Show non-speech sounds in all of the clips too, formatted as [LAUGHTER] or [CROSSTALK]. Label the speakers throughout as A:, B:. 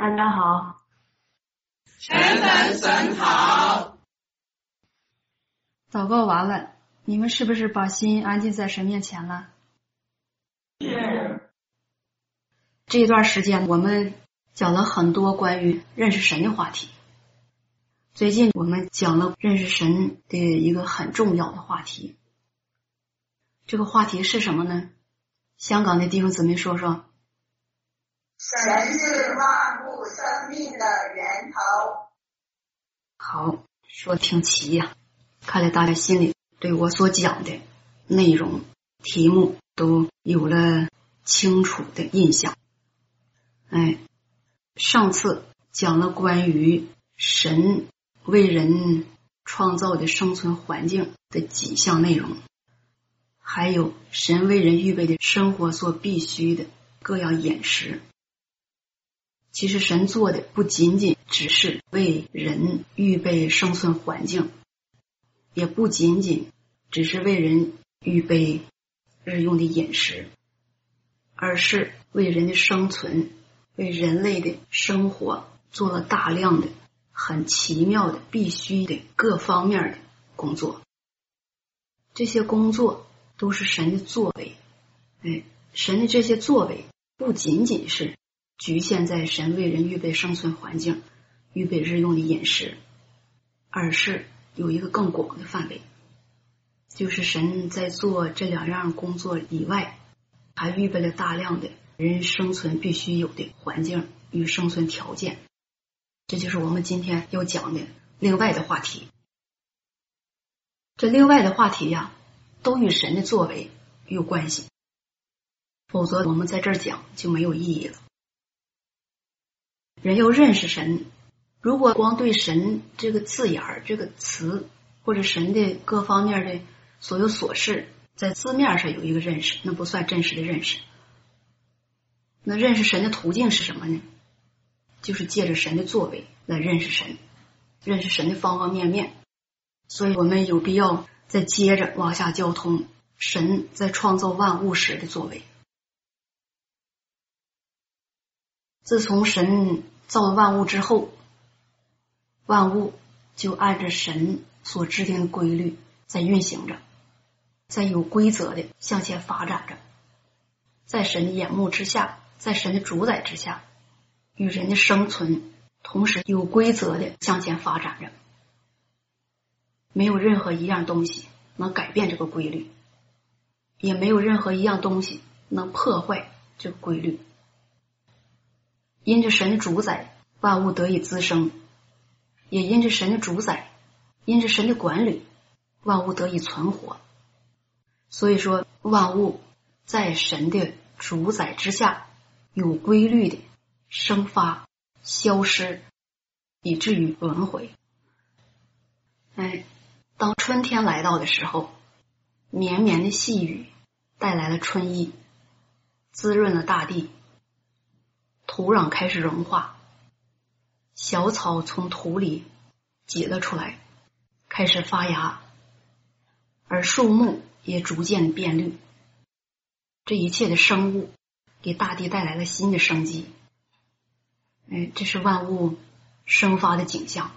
A: 大家好，
B: 全能神好。
C: 祷告完了，你们是不是把心安静在神面前了？
B: 是。
C: 这一段时间，我们讲了很多关于认识神的话题。最近我们讲了认识神的一个很重要的话题。这个话题是什么呢？香港的弟兄姊妹说说。
D: 神是万物生命的源头。
C: 好，说挺齐呀。看来大家心里对我所讲的内容、题目都有了清楚的印象。哎，上次讲了关于神为人创造的生存环境的几项内容，还有神为人预备的生活所必须的各样饮食。其实神做的不仅仅只是为人预备生存环境，也不仅仅只是为人预备日用的饮食，而是为人的生存。为人类的生活做了大量的很奇妙的、必须的各方面的工作，这些工作都是神的作为。哎，神的这些作为不仅仅是局限在神为人预备生存环境、预备日用的饮食，而是有一个更广的范围，就是神在做这两样工作以外，还预备了大量的。人生存必须有的环境与生存条件，这就是我们今天要讲的另外的话题。这另外的话题呀，都与神的作为有关系，否则我们在这儿讲就没有意义了。人要认识神，如果光对神这个字眼儿、这个词或者神的各方面的所有琐事，在字面上有一个认识，那不算真实的认识。那认识神的途径是什么呢？就是借着神的作为来认识神，认识神的方方面面。所以我们有必要再接着往下交通神在创造万物时的作为。自从神造万物之后，万物就按着神所制定的规律在运行着，在有规则的向前发展着，在神的眼目之下。在神的主宰之下，与人的生存同时有规则的向前发展着，没有任何一样东西能改变这个规律，也没有任何一样东西能破坏这个规律。因着神的主宰，万物得以滋生；也因着神的主宰，因着神的管理，万物得以存活。所以说，万物在神的主宰之下。有规律的生发、消失，以至于轮回。哎，当春天来到的时候，绵绵的细雨带来了春意，滋润了大地，土壤开始融化，小草从土里挤了出来，开始发芽，而树木也逐渐变绿。这一切的生物。给大地带来了新的生机，哎，这是万物生发的景象。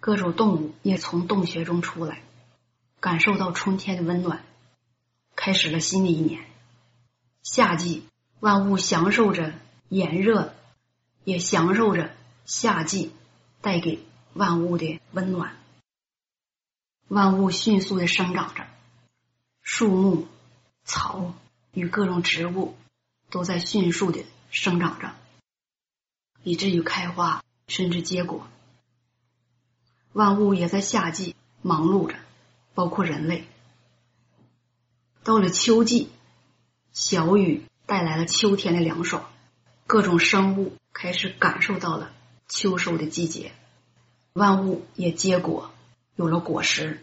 C: 各种动物也从洞穴中出来，感受到春天的温暖，开始了新的一年。夏季，万物享受着炎热，也享受着夏季带给万物的温暖。万物迅速的生长着，树木、草。与各种植物都在迅速的生长着，以至于开花，甚至结果。万物也在夏季忙碌着，包括人类。到了秋季，小雨带来了秋天的凉爽，各种生物开始感受到了秋收的季节，万物也结果，有了果实。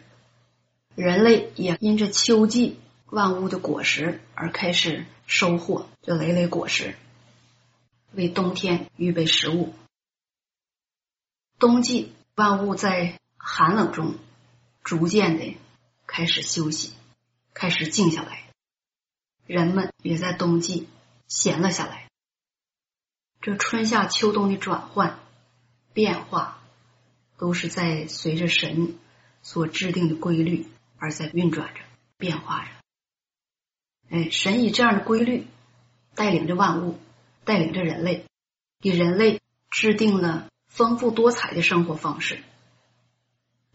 C: 人类也因着秋季。万物的果实而开始收获这累累果实，为冬天预备食物。冬季万物在寒冷中逐渐的开始休息，开始静下来。人们也在冬季闲了下来。这春夏秋冬的转换、变化，都是在随着神所制定的规律而在运转着、变化着。哎，神以这样的规律带领着万物，带领着人类，给人类制定了丰富多彩的生活方式，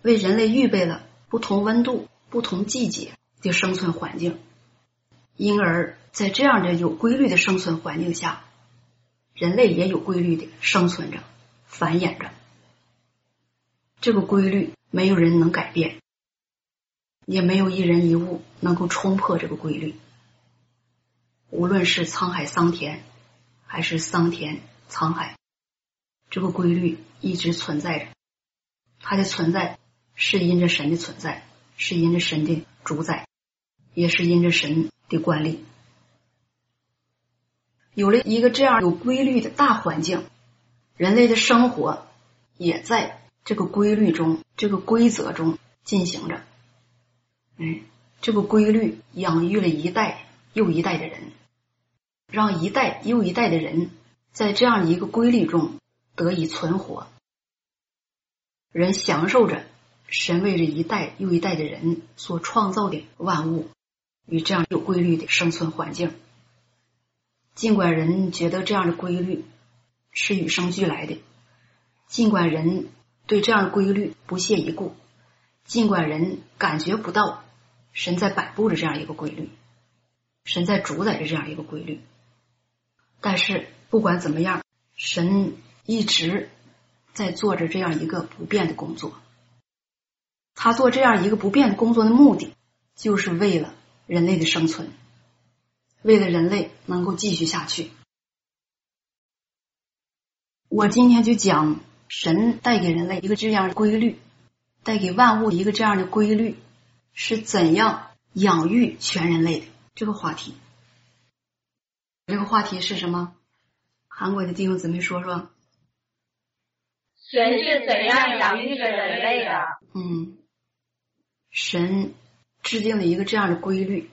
C: 为人类预备了不同温度、不同季节的生存环境。因而，在这样的有规律的生存环境下，人类也有规律的生存着、繁衍着。这个规律没有人能改变，也没有一人一物能够冲破这个规律。无论是沧海桑田，还是桑田沧海，这个规律一直存在着。它的存在是因着神的存在，是因着神的主宰，也是因着神的惯例。有了一个这样有规律的大环境，人类的生活也在这个规律中、这个规则中进行着。哎，这个规律养育了一代又一代的人，让一代又一代的人在这样一个规律中得以存活。人享受着神为着一代又一代的人所创造的万物与这样有规律的生存环境。尽管人觉得这样的规律是与生俱来的，尽管人对这样的规律不屑一顾，尽管人感觉不到神在摆布着这样一个规律，神在主宰着这样一个规律，但是不管怎么样，神一直在做着这样一个不变的工作。他做这样一个不变的工作的目的，就是为了人类的生存。为了人类能够继续下去，我今天就讲神带给人类一个这样的规律，带给万物一个这样的规律，是怎样养育全人类的这个话题。这个话题是什么？韩国的弟兄姊妹说说。
B: 神是怎样养育着人类的？
C: 嗯，神制定了一个这样的规律。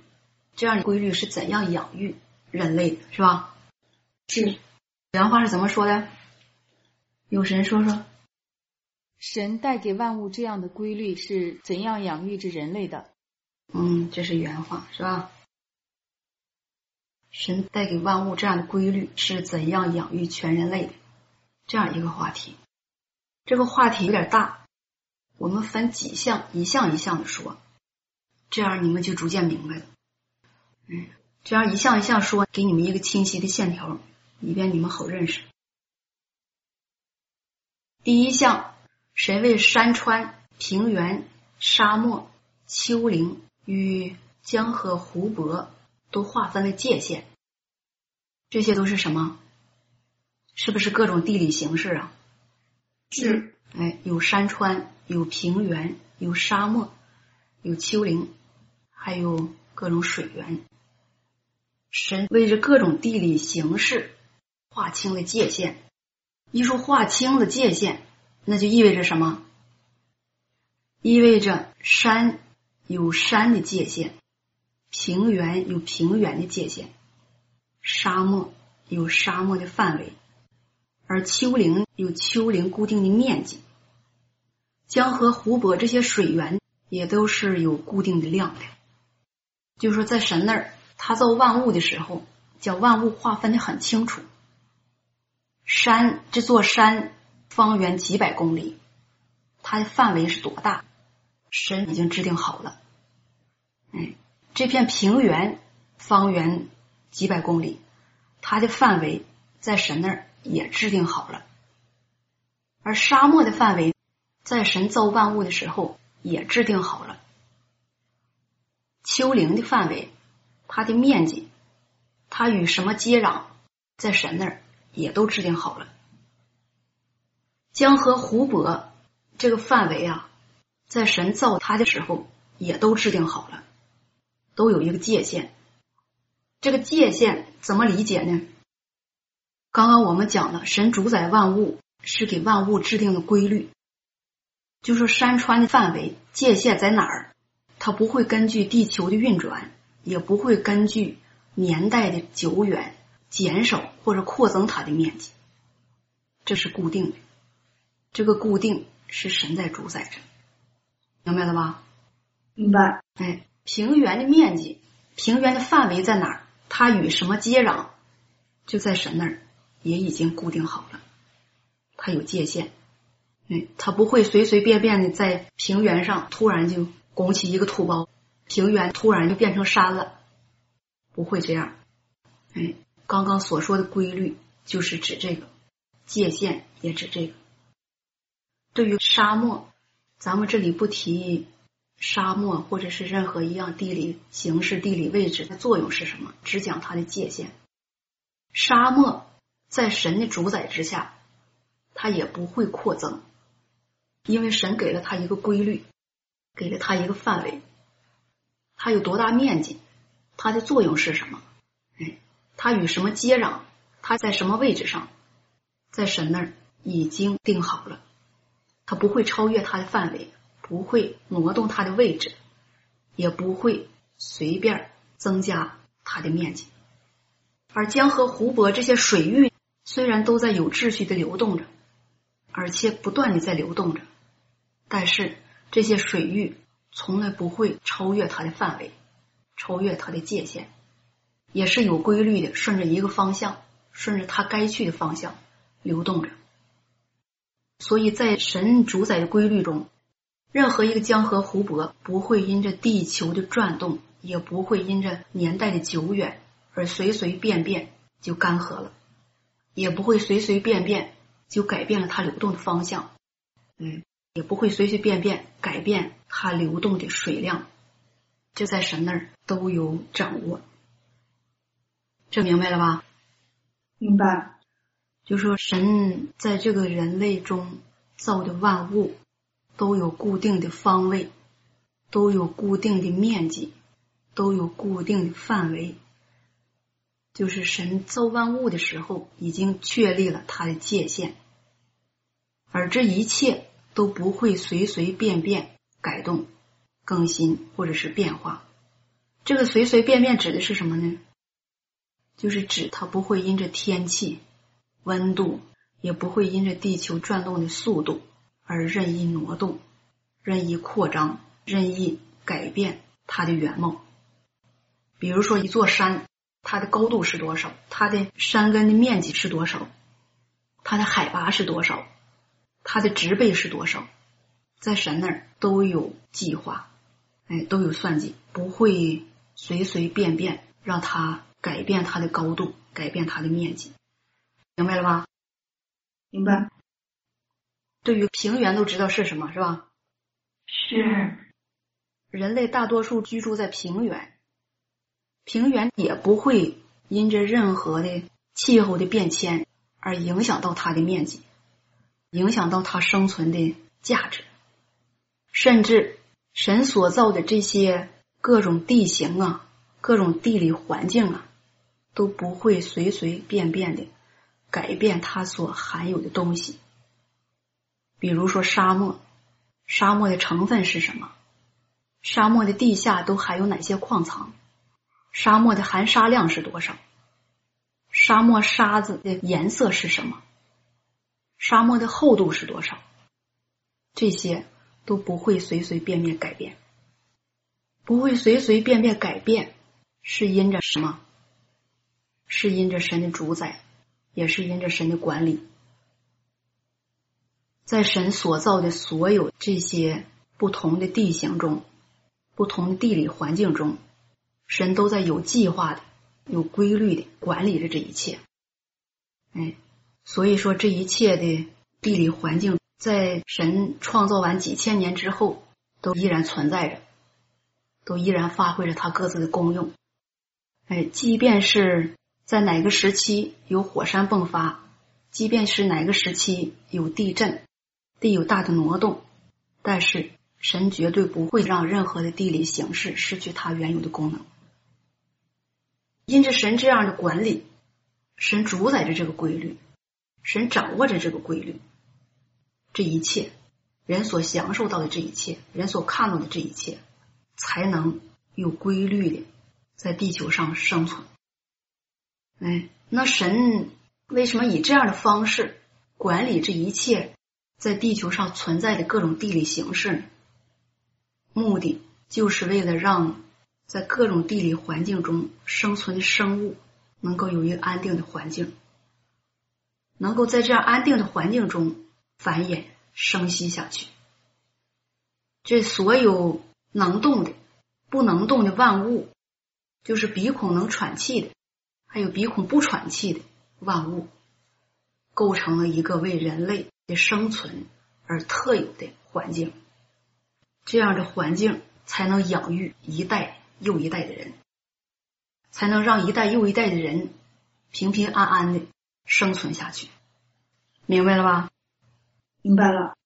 C: 这样的规律是怎样养育人类的，是吧？
B: 是。
C: 原话是怎么说的？有神说说。
A: 神带给万物这样的规律是怎样养育着人类的？
C: 嗯，这是原话，是吧？神带给万物这样的规律是怎样养育全人类的？这样一个话题。这个话题有点大，我们分几项，一项一项的说，这样你们就逐渐明白了。嗯，这样一项一项说，给你们一个清晰的线条，以便你们好认识。第一项，谁为山川、平原、沙漠、丘陵与江河湖泊都划分了界限。这些都是什么？是不是各种地理形式啊？
B: 是。
C: 哎，有山川，有平原，有沙漠，有丘陵，还有各种水源。神为着各种地理形式划清了界限。一说划清了界限，那就意味着什么？意味着山有山的界限，平原有平原的界限，沙漠有沙漠的范围，而丘陵有丘陵固定的面积，江河湖泊这些水源也都是有固定的量的。就是说，在神那儿。他造万物的时候，将万物划分的很清楚。山这座山方圆几百公里，它的范围是多大？神已经制定好了。哎，这片平原方圆几百公里，它的范围在神那儿也制定好了。而沙漠的范围，在神造万物的时候也制定好了。丘陵的范围。它的面积，它与什么接壤，在神那儿也都制定好了。江河湖泊这个范围啊，在神造它的时候也都制定好了，都有一个界限。这个界限怎么理解呢？刚刚我们讲了，神主宰万物是给万物制定的规律，就说山川的范围界限在哪儿，它不会根据地球的运转。也不会根据年代的久远减少或者扩增它的面积，这是固定的，这个固定是神在主宰着，明白了吧？
B: 明白。
C: 哎，平原的面积，平原的范围在哪儿？它与什么接壤？就在神那儿，也已经固定好了，它有界限。哎，它不会随随便便的在平原上突然就拱起一个土包，平原突然就变成山了，不会这样。哎，刚刚所说的规律就是指这个，界限也指这个。对于沙漠，咱们这里不提沙漠或者是任何一样地理形式、地理位置的作用是什么，只讲它的界限。沙漠在神的主宰之下，它也不会扩增。因为神给了它一个规律，给了他一个范围，它有多大面积，它的作用是什么？哎，它与什么接壤？它在什么位置上？在神那儿已经定好了，它不会超越它的范围，不会挪动它的位置，也不会随便增加它的面积。而江河湖泊这些水域虽然都在有秩序的流动着，而且不断的在流动着。但是这些水域从来不会超越它的范围，超越它的界限，也是有规律的，顺着一个方向，顺着它该去的方向流动着。所以在神主宰的规律中，任何一个江河湖泊不会因着地球的转动，也不会因着年代的久远而随随便便就干涸了，也不会随随便便就改变了它流动的方向。嗯。也不会随随便便改变它流动的水量，就在神那儿都有掌握，这明白了吧？
B: 明白。
C: 就说神在这个人类中造的万物都有固定的方位，都有固定的面积，都有固定的范围，就是神造万物的时候已经确立了它的界限，而这一切。都不会随随便便改动、更新或者是变化。这个随随便便指的是什么呢？就是指它不会因着天气、温度，也不会因着地球转动的速度而任意挪动、任意扩张、任意改变它的原貌。比如说一座山，它的高度是多少？它的山根的面积是多少？它的海拔是多少？它的植被是多少，在神那儿都有计划，哎，都有算计，不会随随便便让它改变它的高度，改变它的面积，明白了吧？
B: 明白。
C: 对于平原都知道是什么，是吧？
B: 是。
C: 人类大多数居住在平原，平原也不会因着任何的气候的变迁而影响到它的面积。影响到它生存的价值，甚至神所造的这些各种地形啊、各种地理环境啊，都不会随随便便的改变它所含有的东西。比如说沙漠，沙漠的成分是什么？沙漠的地下都含有哪些矿藏？沙漠的含沙量是多少？沙漠沙子的颜色是什么？沙漠的厚度是多少？这些都不会随随便便改变，不会随随便便改变，是因着什么？是因着神的主宰，也是因着神的管理。在神所造的所有这些不同的地形中，不同的地理环境中，神都在有计划的、有规律的管理着这一切。哎。所以说，这一切的地理环境，在神创造完几千年之后，都依然存在着，都依然发挥着它各自的功用。哎，即便是在哪个时期有火山迸发，即便是哪个时期有地震，地有大的挪动，但是神绝对不会让任何的地理形式失去它原有的功能。因着神这样的管理，神主宰着这个规律。神掌握着这个规律，这一切人所享受到的这一切，人所看到的这一切，才能有规律的在地球上生存。哎，那神为什么以这样的方式管理这一切在地球上存在的各种地理形式呢？目的就是为了让在各种地理环境中生存的生物能够有一个安定的环境，能够在这样安定的环境中繁衍生息下去。这所有能动的、不能动的万物，就是鼻孔能喘气的，还有鼻孔不喘气的万物，构成了一个为人类的生存而特有的环境。这样的环境才能养育一代又一代的人，才能让一代又一代的人平平安安的生存下去。明白了吧？
B: 明白了。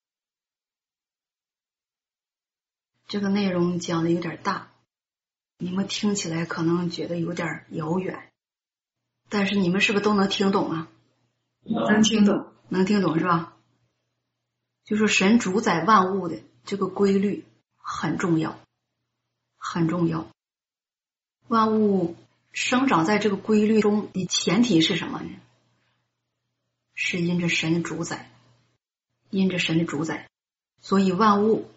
C: 这个内容讲的有点大，你们听起来可能觉得有点遥远，但是你们是不是都能听懂啊？
B: 能听懂，
C: 能听懂是吧？就说神主宰万物的这个规律很重要，很重要。万物生长在这个规律中的前提是什么呢？是因着神的主宰，因着神的主宰，所以万物。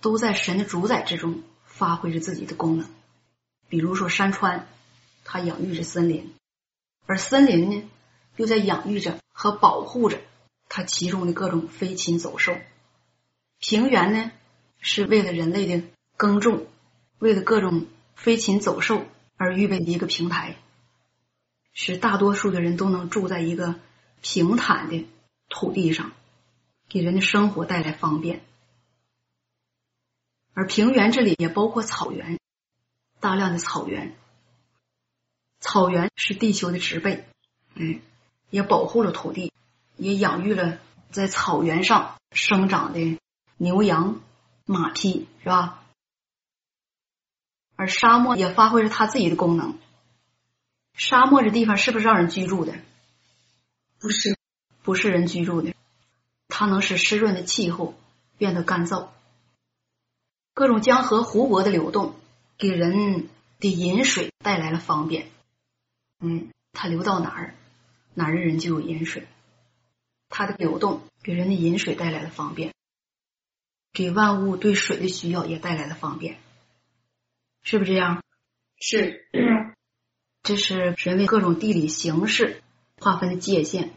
C: 都在神的主宰之中发挥着自己的功能，比如说山川，它养育着森林，而森林呢，又在养育着和保护着它其中的各种飞禽走兽。平原呢，是为了人类的耕种，为了各种飞禽走兽而预备的一个平台，使大多数的人都能住在一个平坦的土地上，给人的生活带来方便。而平原这里也包括草原，大量的草原。草原是地球的植被，嗯，也保护了土地，也养育了在草原上生长的牛羊、马匹，是吧？而沙漠也发挥着它自己的功能。沙漠这地方是不是让人居住的？
B: 不是，
C: 不是人居住的。它能使湿润的气候变得干燥。各种江河湖泊的流动，给人的饮水带来了方便。嗯，它流到哪儿，哪儿的人就有饮水。它的流动给人的饮水带来了方便，给万物对水的需要也带来了方便，是不是这样？
B: 是。[CLEARS THROAT]
C: 这是人类各种地理形式划分的界限。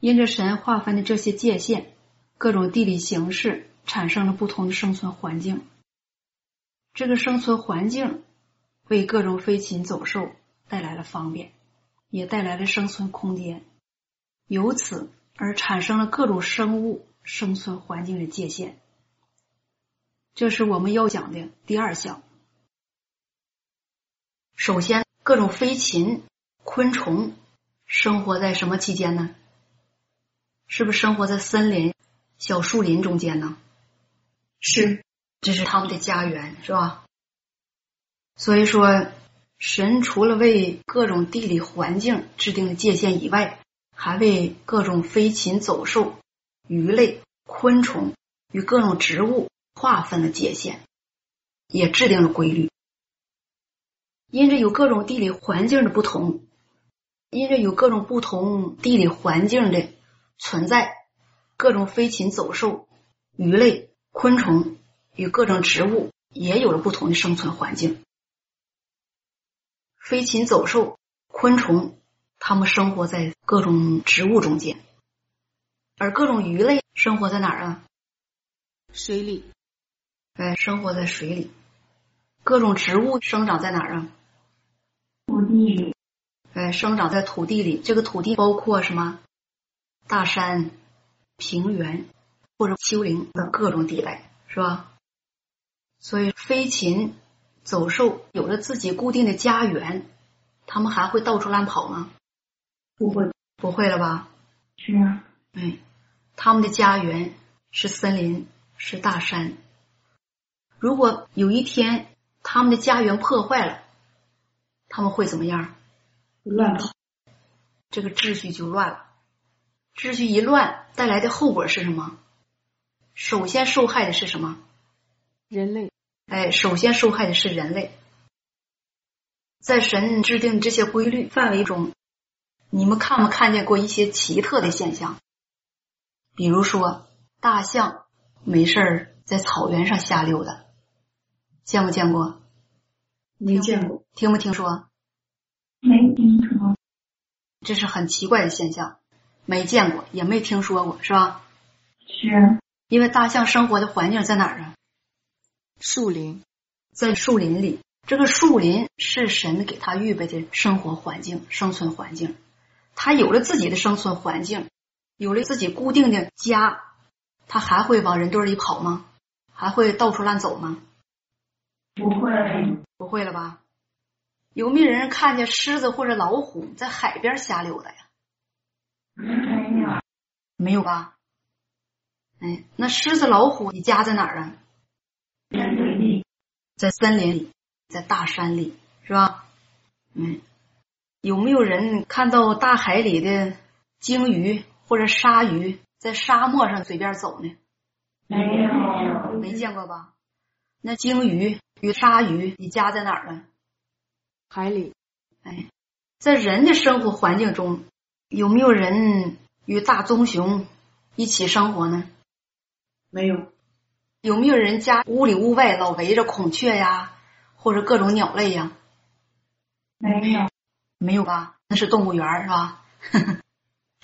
C: 因着神划分的这些界限，各种地理形式。产生了不同的生存环境，这个生存环境为各种飞禽走兽带来了方便，也带来了生存空间，由此而产生了各种生物生存环境的界限。这是我们要讲的第二项。首先，各种飞禽、昆虫生活在什么期间呢？是不是生活在森林、小树林中间呢？
B: 是，
C: 这是他们的家园，是吧？所以说，神除了为各种地理环境制定了界限以外，还为各种飞禽走兽、鱼类、昆虫与各种植物划分了界限，也制定了规律。因着有各种地理环境的不同，因为有各种不同地理环境的存在，各种飞禽走兽、鱼类。昆虫与各种植物也有了不同的生存环境。飞禽走兽、昆虫，它们生活在各种植物中间；而各种鱼类生活在哪儿啊？
A: 水里。
C: 哎，生活在水里。各种植物生长在哪儿啊？
B: 土地里。
C: 哎，生长在土地里。这个土地包括什么？大山、平原。或者丘陵的各种地带，是吧？所以飞禽走兽有了自己固定的家园，他们还会到处乱跑吗？
B: 不会，
C: 不会了吧？
B: 是啊，
C: 嗯，他们的家园是森林，是大山。如果有一天他们的家园破坏了，他们会怎么样？
B: 乱跑，
C: 这个秩序就乱了。秩序一乱，带来的后果是什么？首先受害的是什么？
A: 人类。
C: 哎，首先受害的是人类。在神制定这些规律范围中，你们看没看见过一些奇特的现象？比如说，大象没事儿在草原上瞎溜达，见没见过？
B: 没见过，
C: 听没听说？这是很奇怪的现象，没见过，也没听说过，是吧？
B: 是
C: 因为大象生活的环境在哪儿啊？
A: 树林，
C: 在树林里。这个树林是神给他预备的生活环境、生存环境。他有了自己的生存环境，有了自己固定的家，他还会往人堆里跑吗？还会到处乱走吗？
B: 不会，
C: 不会了吧？有没有人看见狮子或者老虎在海边瞎溜达呀？
B: 没有，
C: 没有吧？哎，那狮子、老虎，你家在哪儿啊？
B: 在水里，
C: 在森林里，在大山里，是吧？嗯，有没有人看到大海里的鲸鱼或者鲨鱼在沙漠上随便走呢？
B: 没有，
C: 没见过吧？那鲸鱼与鲨鱼，你家在哪儿啊？
A: 海里，
C: 哎，在人的生活环境中，有没有人与大棕熊一起生活呢？
B: 没有，
C: 有没有人家屋里屋外老围着孔雀呀，或者各种鸟类呀？
B: 没有，
C: 没有吧？那是动物园儿是吧？[LAUGHS]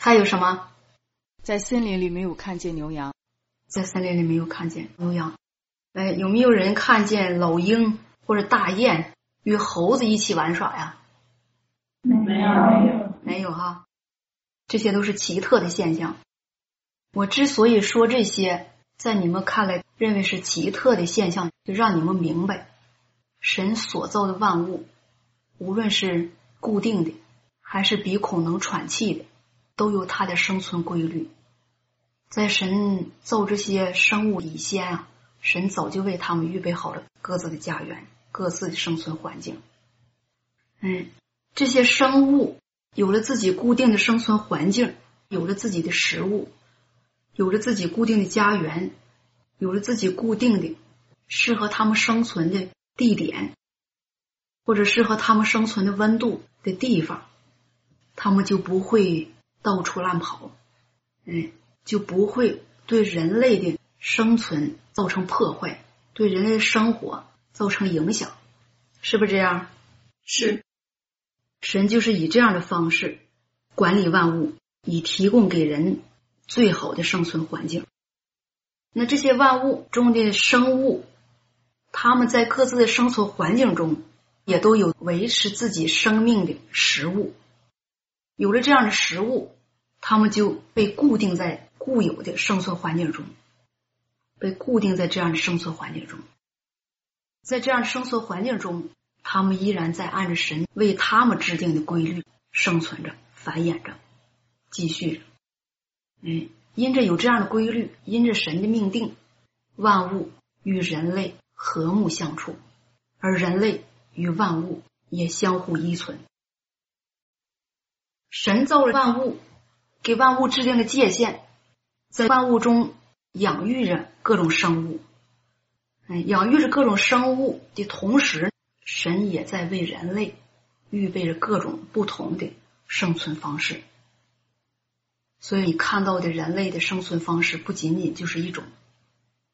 C: 还有什么？
A: 在森林里没有看见牛羊，
C: 在森林里没有看见牛羊。哎，有没有人看见老鹰或者大雁与猴子一起玩耍呀？
B: 没有，
C: 没有没有哈，这些都是奇特的现象。我之所以说这些，在你们看来认为是奇特的现象，就让你们明白，神所造的万物，无论是固定的，还是鼻孔能喘气的，都有它的生存规律。在神造这些生物以前啊，神早就为他们预备好了各自的家园、各自的生存环境。嗯，这些生物有了自己固定的生存环境，有了自己的食物，有了自己固定的家园，有了自己固定的适合他们生存的地点，或者适合他们生存的温度的地方，他们就不会到处乱跑，嗯，就不会对人类的生存造成破坏，对人类的生活造成影响，是不是这样？
B: 是
C: 神就是以这样的方式管理万物，以提供给人最好的生存环境。那这些万物中的生物，他们在各自的生存环境中，也都有维持自己生命的食物。有了这样的食物，他们就被固定在固有的生存环境中，被固定在这样的生存环境中。在这样的生存环境中，他们依然在按着神为他们制定的规律生存着、繁衍着、继续着。嗯，因着有这样的规律，因着神的命定，万物与人类和睦相处，而人类与万物也相互依存。神造了万物，给万物制定了界限，在万物中养育着各种生物。嗯，养育着各种生物的同时，神也在为人类预备着各种不同的生存方式。所以，你看到的人类的生存方式不仅仅就是一种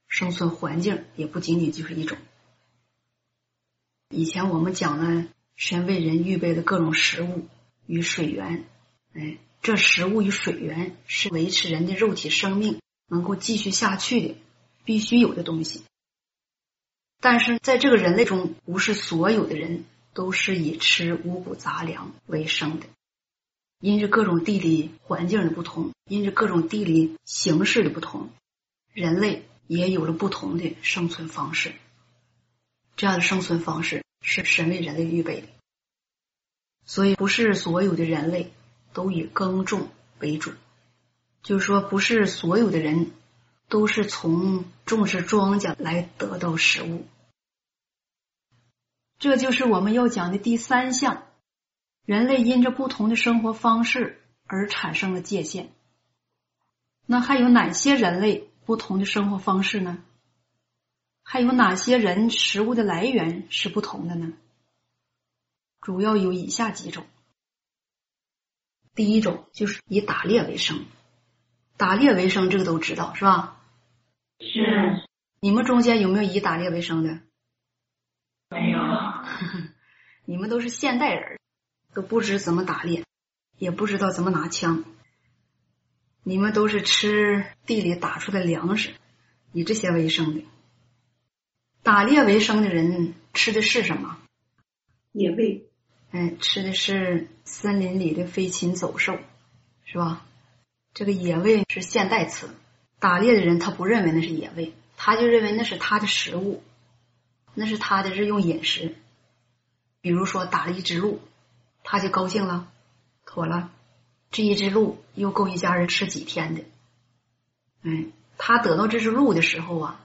C: 生存环境，也不仅仅就是一种。以前我们讲了，神为人预备的各种食物与水源，哎，这食物与水源是维持人的肉体生命能够继续下去的必须有的东西。但是在这个人类中，不是所有的人都是以吃五谷杂粮为生的。因着各种地理环境的不同，因着各种地理形势的不同，人类也有了不同的生存方式。这样的生存方式是神为人类预备的，所以不是所有的人类都以耕种为主，就是说，不是所有的人都是从种植庄稼来得到食物。这就是我们要讲的第三项。人类因着不同的生活方式而产生了界限。那还有哪些人类不同的生活方式呢？还有哪些人食物的来源是不同的呢？主要有以下几种：第一种就是以打猎为生，打猎为生这个都知道是吧？
B: 是
C: 你们中间有没有以打猎为生的？
B: 没有 [LAUGHS]
C: 你们都是现代人，都不知怎么打猎，也不知道怎么拿枪。你们都是吃地里打出的粮食，以这些为生的。打猎为生的人吃的是什么？
B: 野味
C: 哎，吃的是森林里的飞禽走兽，是吧？这个野味是现代词，打猎的人他不认为那是野味，他就认为那是他的食物，那是他的日用饮食。比如说打了一只鹿，他就高兴了，妥了，这一只鹿又够一家人吃几天的。嗯，他得到这只鹿的时候啊，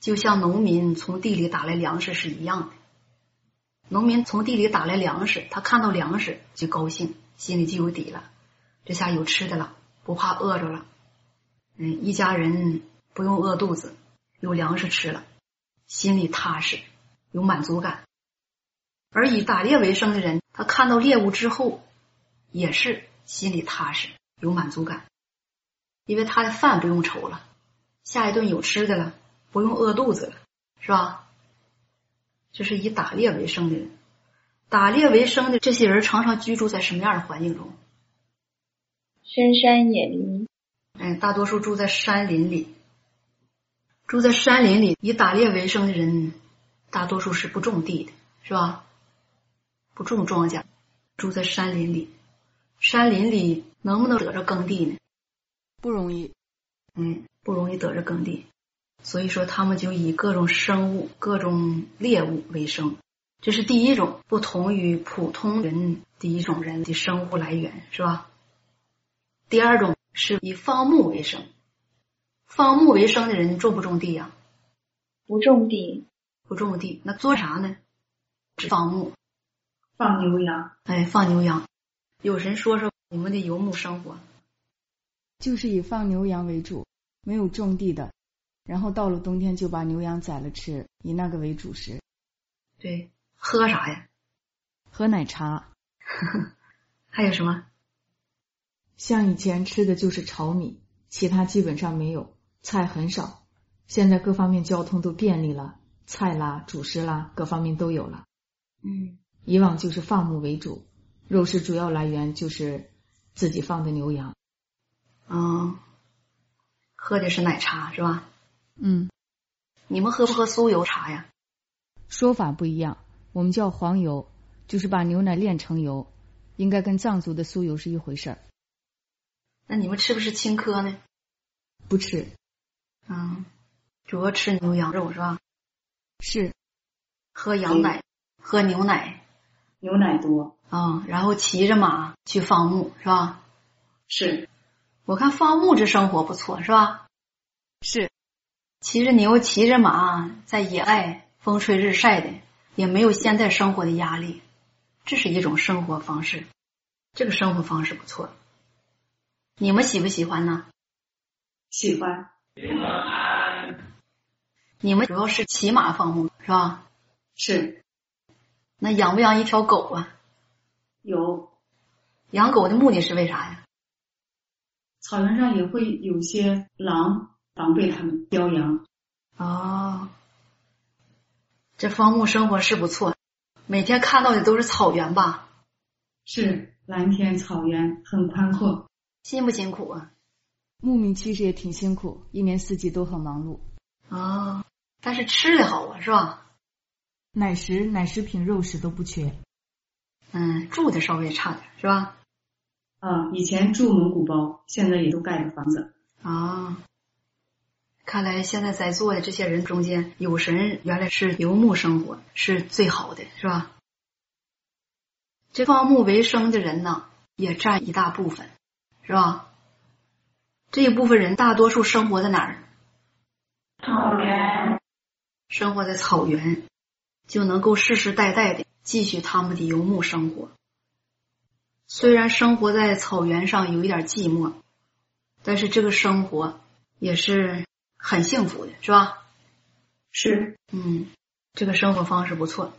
C: 就像农民从地里打来粮食是一样的。农民从地里打来粮食，他看到粮食就高兴，心里就有底了，这下有吃的了，不怕饿着了。嗯，一家人不用饿肚子，有粮食吃了，心里踏实，有满足感。而以打猎为生的人，他看到猎物之后，也是心里踏实，有满足感，因为他的饭不用愁了，下一顿有吃的了，不用饿肚子了，是吧？这是以打猎为生的人，打猎为生的这些人常常居住在什么样的环境中？
E: 深山野林，
C: 哎，大多数住在山林里。住在山林里以打猎为生的人，大多数是不种地的，是吧？不种庄稼，住在山林里。山林里能不能得着耕地呢？
A: 不容易。
C: 嗯，不容易得着耕地，所以说他们就以各种生物、各种猎物为生。这是第一种不同于普通人第一种人的生活来源，是吧？第二种是以放牧为生。放牧为生的人种不种地呀、
E: 不种地，
C: 不种地，那做啥呢？只放牧，
B: 放牛羊
C: 哎，放牛羊。有人说说你们的游牧生活，
A: 就是以放牛羊为主，没有种地的。然后到了冬天就把牛羊宰了吃，以那个为主食。
C: 对，喝啥呀？
A: 喝奶茶，[LAUGHS]
C: 还有什么？
A: 像以前吃的就是炒米，其他基本上没有，菜很少。现在各方面交通都便利了，菜啦、主食啦，各方面都有了。
C: 嗯，
A: 以往就是放牧为主，肉食主要来源就是自己放的牛羊。
C: 啊，喝的是奶茶是吧？
A: 嗯，
C: 你们喝不喝酥油茶呀？
A: 说法不一样，我们叫黄油，就是把牛奶炼成油，应该跟藏族的酥油是一回事儿。
C: 那你们吃不吃青稞呢？
A: 不吃，
C: 嗯，主要吃牛羊肉是吧？
A: 是
C: 喝羊奶，喝牛奶，
B: 牛奶多
C: 啊、然后骑着马去放牧是吧？
B: 是
C: 我看放牧这生活不错是吧？
A: 是，
C: 骑着牛，骑着马，在野外风吹日晒的，也没有现代生活的压力，这是一种生活方式。这个生活方式不错，你们喜不喜欢呢？
B: 喜欢
C: 你们主要是骑马放牧是吧？
B: 是
C: 那养不养一条狗啊？
B: 有
C: 养狗的目的是为啥呀？
B: 草原上也会有些狼防备他们叼羊，
C: 哦，这放牧生活是不错，每天看到的都是草原吧？
B: 是蓝天草原很宽阔，
C: 辛不辛苦啊？
A: 牧民其实也挺辛苦，一年四季都很忙碌。
C: 哦，但是吃的好啊，是吧？
A: 奶食、奶食品、肉食都不缺。
C: 嗯，住的稍微差点，是吧？
B: 啊，以前住蒙古包，现在也都盖了房子，
C: 啊，看来现在在座的这些人中间，有神原来是游牧生活是最好的，是吧？这放牧为生的人呢，也占一大部分，是吧？这一部分人大多数生活在哪儿？
B: 草原
C: 生活在草原，就能够世世代代的继续他们的游牧生活。虽然生活在草原上有一点寂寞，但是这个生活也是很幸福的，是吧？
B: 是
C: 嗯，这个生活方式不错。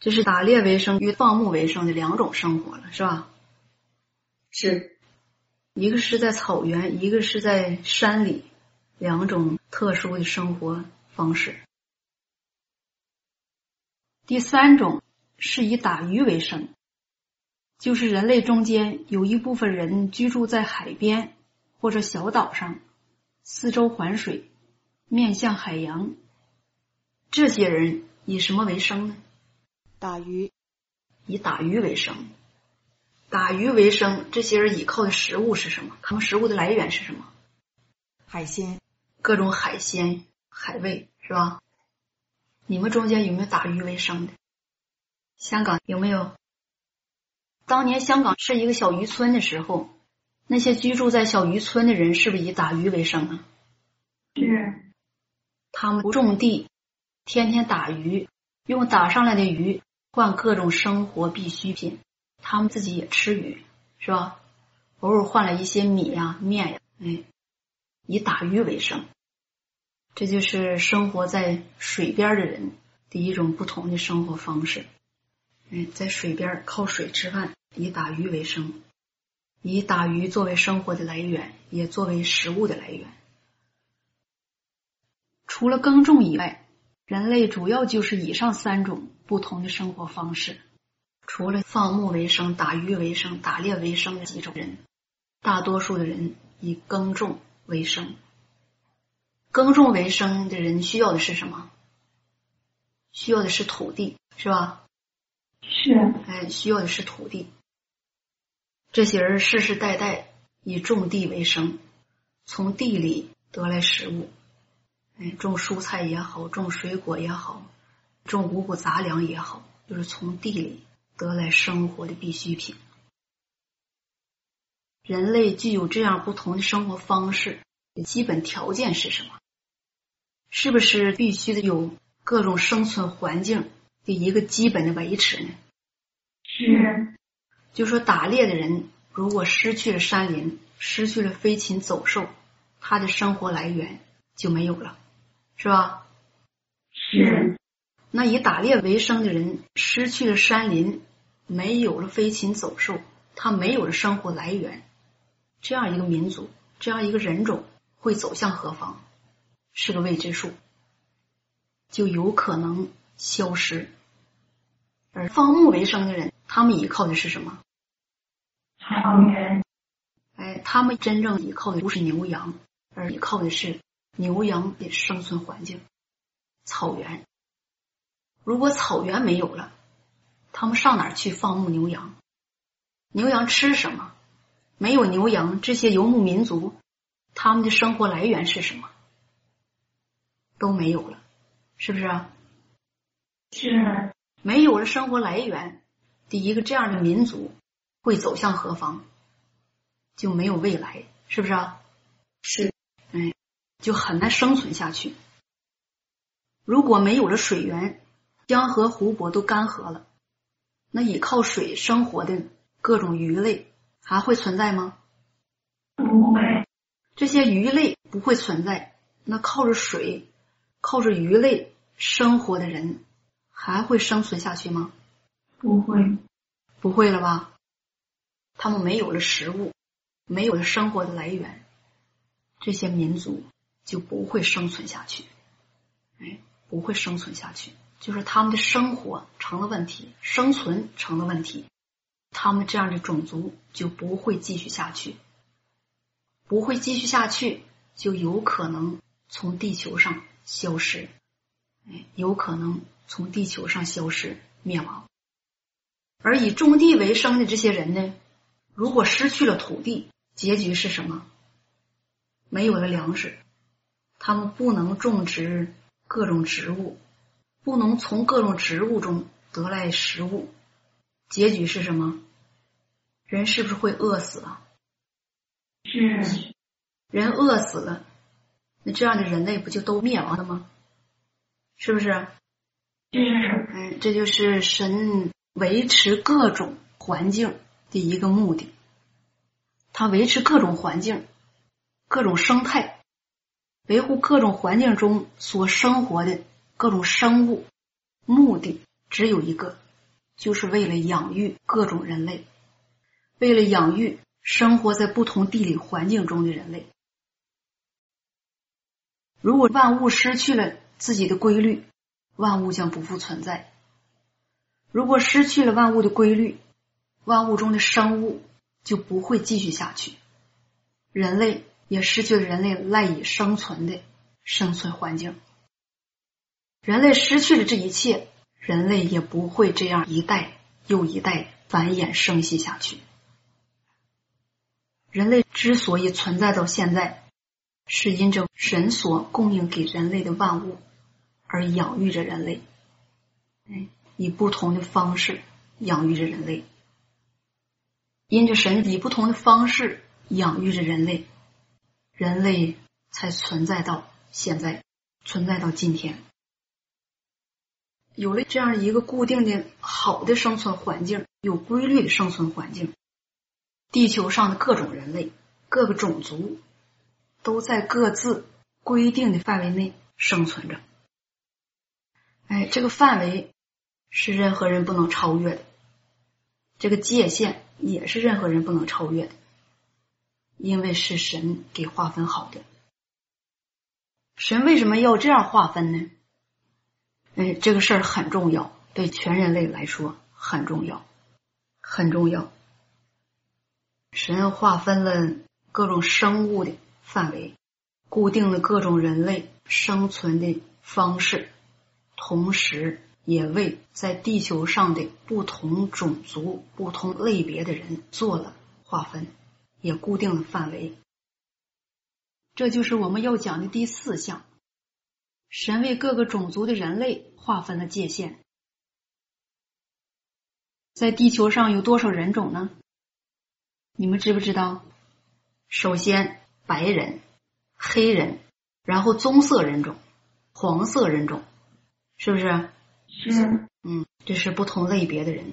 C: 这是打猎为生与放牧为生的两种生活了，是吧？
B: 是，
C: 一个是在草原，一个是在山里，两种特殊的生活方式。第三种是以打鱼为生，就是人类中间有一部分人居住在海边或者小岛上，四周环水，面向海洋。这些人以什么为生呢？
A: 打鱼，
C: 以打鱼为生。打鱼为生，这些人依靠的食物是什么？他们食物的来源是什么？
A: 海鲜，
C: 各种海鲜、海味，是吧？你们中间有没有打鱼为生的？香港有没有？当年香港是一个小渔村的时候，那些居住在小渔村的人是不是以打鱼为生啊？
E: 是。
C: 他们不种地，天天打鱼，用打上来的鱼换各种生活必需品。他们自己也吃鱼，是吧？偶尔换了一些米呀、面呀，哎，以打鱼为生。这就是生活在水边的人的一种不同的生活方式。嗯，在水边靠水吃饭，以打鱼为生，以打鱼作为生活的来源，也作为食物的来源。除了耕种以外，人类主要就是以上三种不同的生活方式。除了放牧为生、打鱼为生、打猎为生的几种人，大多数的人以耕种为生。耕种为生的人需要的是什么？需要的是土地，是吧？
E: 是。
C: 哎，需要的是土地。这些人世世代代以种地为生，从地里得来食物。哎，种蔬菜也好，种水果也好，种五谷杂粮也好，就是从地里得来生活的必需品。人类具有这样不同的生活方式的基本条件是什么？是不是必须得有各种生存环境的一个基本的维持呢？
E: 是。
C: 就说打猎的人如果失去了山林，失去了飞禽走兽，他的生活来源就没有了，是吧？
E: 是。
C: 那以打猎为生的人失去了山林，没有了飞禽走兽，他没有了生活来源，这样一个民族，这样一个人种会走向何方？是个未知数，就有可能消失。而放牧为生的人，他们依靠的是什么？
E: 草原。
C: 哎，他们真正依靠的不是牛羊，而依靠的是牛羊的生存环境——草原。如果草原没有了，他们上哪儿去放牧牛羊？牛羊吃什么？没有牛羊，这些游牧民族，他们的生活来源是什么？都没有了，是不是？
E: 是。
C: 没有了生活来源的一个这样的民族会走向何方？就没有未来，是不是？
B: 是。
C: 哎，就很难生存下去。如果没有了水源，江河湖泊都干涸了，那依靠水生活的各种鱼类还会存在吗？
E: 不会。
C: 这些鱼类不会存在，那靠着水。靠着鱼类生活的人还会生存下去吗？
E: 不会，
C: 不会了吧？他们没有了食物，没有了生活的来源，这些民族就不会生存下去。哎，不会生存下去，就是他们的生活成了问题，生存成了问题，他们这样的种族就不会继续下去，不会继续下去，就有可能从地球上。消失，哎，有可能从地球上消失灭亡。而以种地为生的这些人呢，如果失去了土地，结局是什么？没有了粮食，他们不能种植各种植物，不能从各种植物中得来食物，结局是什么？人是不是会饿死啊？
E: 是，
C: 人饿死了。那这样的人类不就都灭亡了吗？是不是？
E: 是。
C: 嗯，这就是神维持各种环境的一个目的。他维持各种环境、各种生态，维护各种环境中所生活的各种生物，目的只有一个，就是为了养育各种人类，为了养育生活在不同地理环境中的人类。如果万物失去了自己的规律，万物将不复存在。如果失去了万物的规律，万物中的生物就不会继续下去，人类也失去了人类赖以生存的生存环境。人类失去了这一切，人类也不会这样一代又一代繁衍生息下去。人类之所以存在到现在，是因着神所供应给人类的万物而养育着人类，哎，以不同的方式养育着人类。因着神以不同的方式养育着人类，人类才存在到现在，存在到今天。有了这样一个固定的好的生存环境，有规律的生存环境，地球上的各种人类、各个种族都在各自规定的范围内生存着。哎，这个范围是任何人不能超越的，这个界限也是任何人不能超越的，因为是神给划分好的。神为什么要这样划分呢？哎，这个事儿很重要，对全人类来说很重要，很重要。神划分了各种生物的范围，固定了各种人类生存的方式，同时也为在地球上的不同种族、不同类别的人做了划分，也固定了范围。这就是我们要讲的第四项。神为各个种族的人类划分了界限。在地球上有多少人种呢？你们知不知道？首先，白人、黑人，然后棕色人种、黄色人种，是不是？
E: 是。
C: 嗯，这是不同类别的人。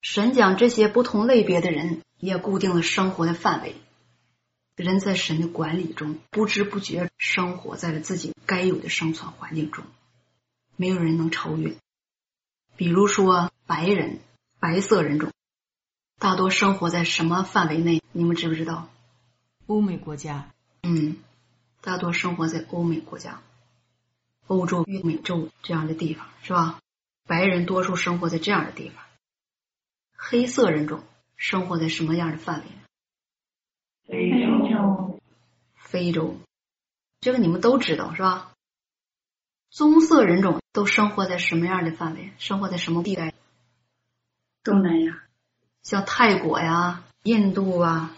C: 神将这些不同类别的人也固定了生活的范围。人在神的管理中，不知不觉生活在了自己该有的生存环境中，没有人能超越。比如说，白人、白色人种，大多生活在什么范围内？你们知不知道？
A: 欧美国家。
C: 嗯，大多生活在欧美国家、欧洲、美洲这样的地方，是吧？白人多数生活在这样的地方。黑色人种生活在什么样的范围？
E: 非洲，
C: 非洲，这个你们都知道是吧？棕色人种都生活在什么样的范围？生活在什么地带？
B: 东南亚，
C: 像泰国呀、印度啊、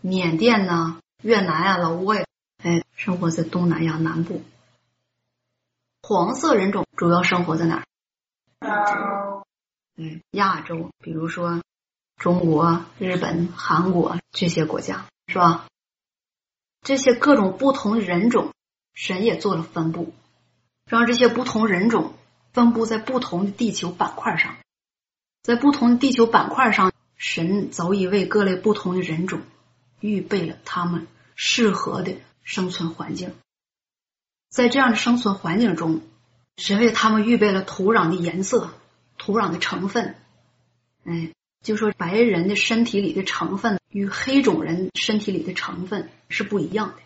C: 缅甸呐、越南呀、老挝呀，哎，生活在东南亚南部。黄色人种主要生活在哪儿？
D: 亚洲，
C: 嗯，亚洲，比如说中国、日本、韩国这些国家。是吧？这些各种不同的人种，神也做了分布，让这些不同人种分布在不同的地球板块上。在不同的地球板块上，神早已为各类不同的人种预备了他们适合的生存环境。在这样的生存环境中，神为他们预备了土壤的颜色、土壤的成分，哎。就说白人的身体里的成分与黑种人身体里的成分是不一样的，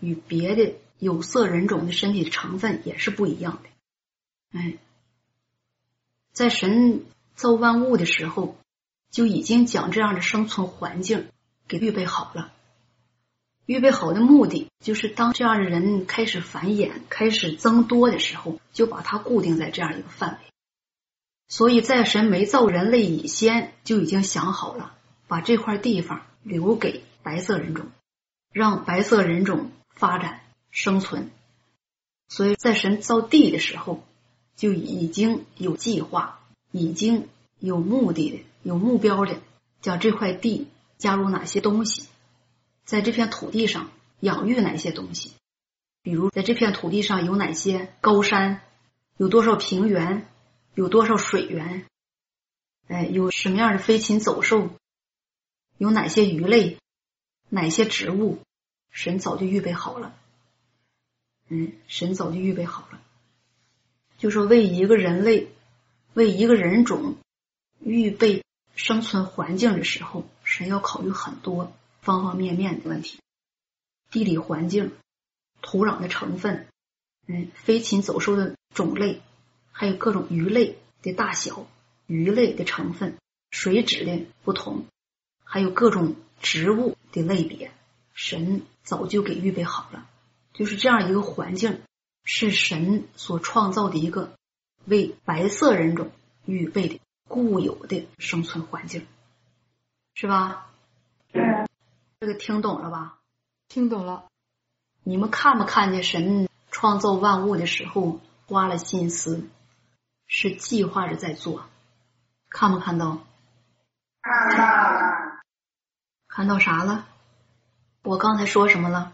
C: 与别的有色人种的身体成分也是不一样的。哎，在神造万物的时候，就已经将这样的生存环境给预备好了。预备好的目的就是，当这样的人开始繁衍、开始增多的时候，就把它固定在这样一个范围。所以在神没造人类以前，就已经想好了，把这块地方留给白色人种，让白色人种发展生存。所以在神造地的时候，就已经有计划，已经有目的的、有目标的，将这块地加入哪些东西，在这片土地上养育哪些东西，比如在这片土地上有哪些高山，有多少平原。有多少水源？哎，有什么样的飞禽走兽？有哪些鱼类？哪些植物？神早就预备好了。嗯，神早就预备好了。就说为一个人类、为一个人种预备生存环境的时候，神要考虑很多方方面面的问题，地理环境、土壤的成分，嗯，飞禽走兽的种类，还有各种鱼类的大小、鱼类的成分、水质的不同，还有各种植物的类别，神早就给预备好了。就是这样一个环境，是神所创造的一个为白色人种预备的固有的生存环境，是吧？
E: 是
C: 这个听懂了吧？
A: 听懂了，
C: 你们看没看见神创造万物的时候花了心思，是计划着在做？看没看到？
D: 看到了，
C: 看到啥了？我刚才说什么了？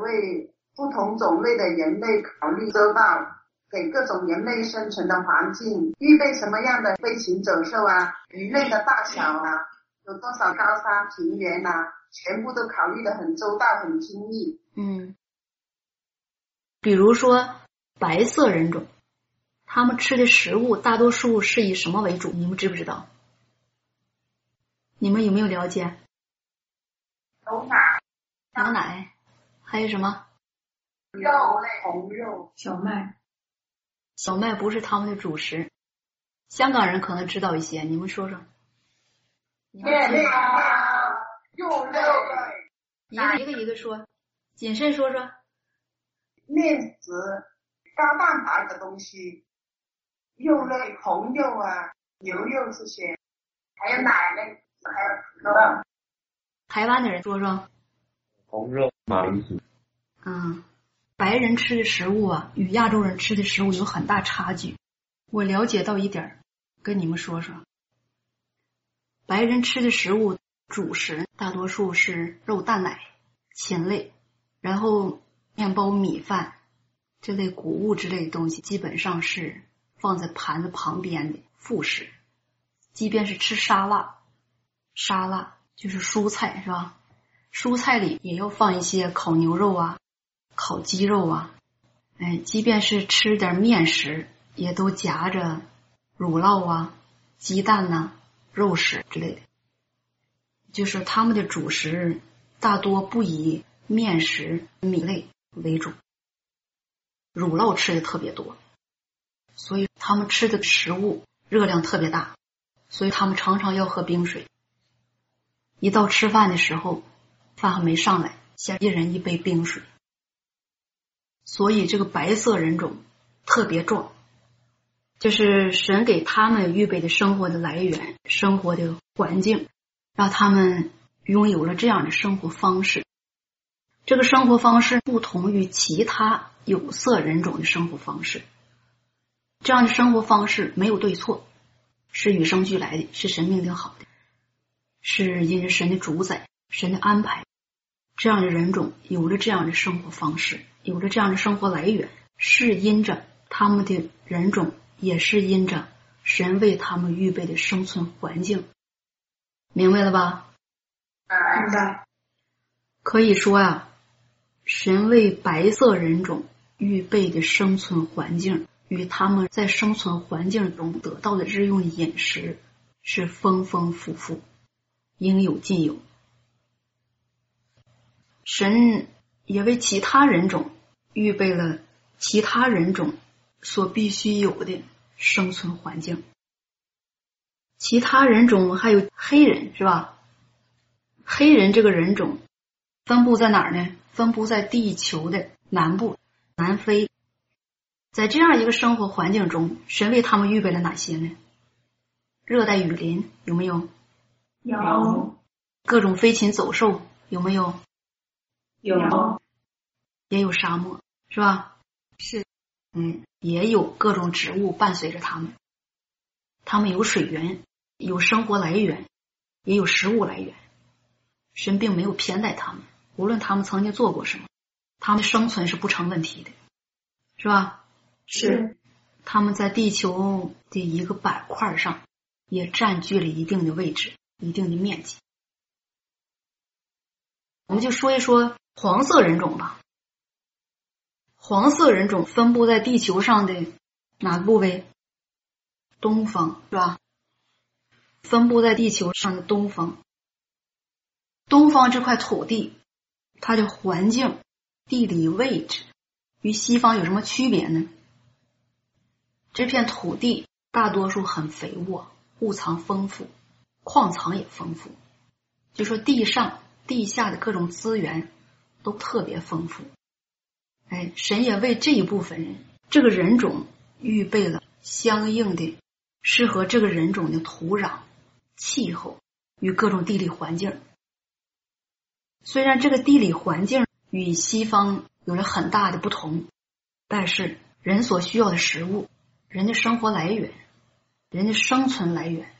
D: 为不同种类的人类考虑周到，给各种人类生存的环境预备什么样的飞禽走兽啊，鱼类的大小啊，有多少高山平原呐、全部都考虑的很周到、很精密。
C: 嗯，比如说白色人种，他们吃的食物大多数是以什么为主？你们知不知道？你们有没有了解？
D: 牛奶、
C: 牛奶，还有什么？
D: 肉类、红肉、
B: 小麦、
C: 小麦不是他们的主食。香港人可能知道一些，你们说说。
D: 面
C: 知道
D: 啊、肉类、
C: 一个一个一个说，谨慎说说。
D: 面食、高蛋白的东西，肉类、红肉啊、牛肉这些，还有奶类，还有土豆。
C: 台湾的人说说。
F: 红肉、马铃薯，
C: 嗯，白人吃的食物啊，与亚洲人吃的食物有很大差距。我了解到一点儿，跟你们说说。白人吃的食物主食大多数是肉、蛋、奶、禽类，然后面包、米饭这类谷物之类的东西，基本上是放在盘子旁边的副食。即便是吃沙拉，沙拉就是蔬菜，是吧？蔬菜里也要放一些烤牛肉啊、烤鸡肉啊，哎，即便是吃点面食，也都夹着乳酪啊、鸡蛋呐、肉食之类的。就是他们的主食大多不以面食、米类为主，乳酪吃的特别多，所以他们吃的食物热量特别大，所以他们常常要喝冰水。一到吃饭的时候，饭还没上来，先一人一杯冰水。所以这个白色人种特别壮，就是神给他们预备的生活的来源、生活的环境，让他们拥有了这样的生活方式。这个生活方式不同于其他有色人种的生活方式。这样的生活方式没有对错，是与生俱来的，是神命定好的，是因着神的主宰、神的安排。这样的人种有了这样的生活方式，有了这样的生活来源，是因着他们的人种，也是因着神为他们预备的生存环境。明白了吧？
B: 明白？
C: 可以说呀、神为白色人种预备的生存环境，与他们在生存环境中得到的日用饮食是丰丰富富，应有尽有。神也为其他人种预备了其他人种所必须有的生存环境。其他人种还有黑人是吧？黑人这个人种分布在哪儿呢？分布在地球的南部，南非。在这样一个生活环境中，神为他们预备了哪些呢？热带雨林有没有？
E: 有
C: 各种飞禽走兽有没有？
B: 有
C: 也有沙漠，是吧？
A: 是，
C: 嗯，也有各种植物伴随着他们。他们有水源，有生活来源，也有食物来源。神并没有偏待他们，无论他们曾经做过什么，他们的生存是不成问题的，是吧？
B: 是
C: 他们在地球的一个板块上也占据了一定的位置、一定的面积。我们就说一说黄色人种吧。黄色人种分布在地球上的哪个部位？东方是吧？分布在地球上的东方。东方这块土地，它的环境、地理位置与西方有什么区别呢？这片土地大多数很肥沃，物藏丰富，矿藏也丰富。就说地上、地下的各种资源都特别丰富。哎，神也为这一部分人，这个人种预备了相应的适合这个人种的土壤、气候与各种地理环境。虽然这个地理环境与西方有着很大的不同，但是人所需要的食物、人的生活来源、人的生存来源，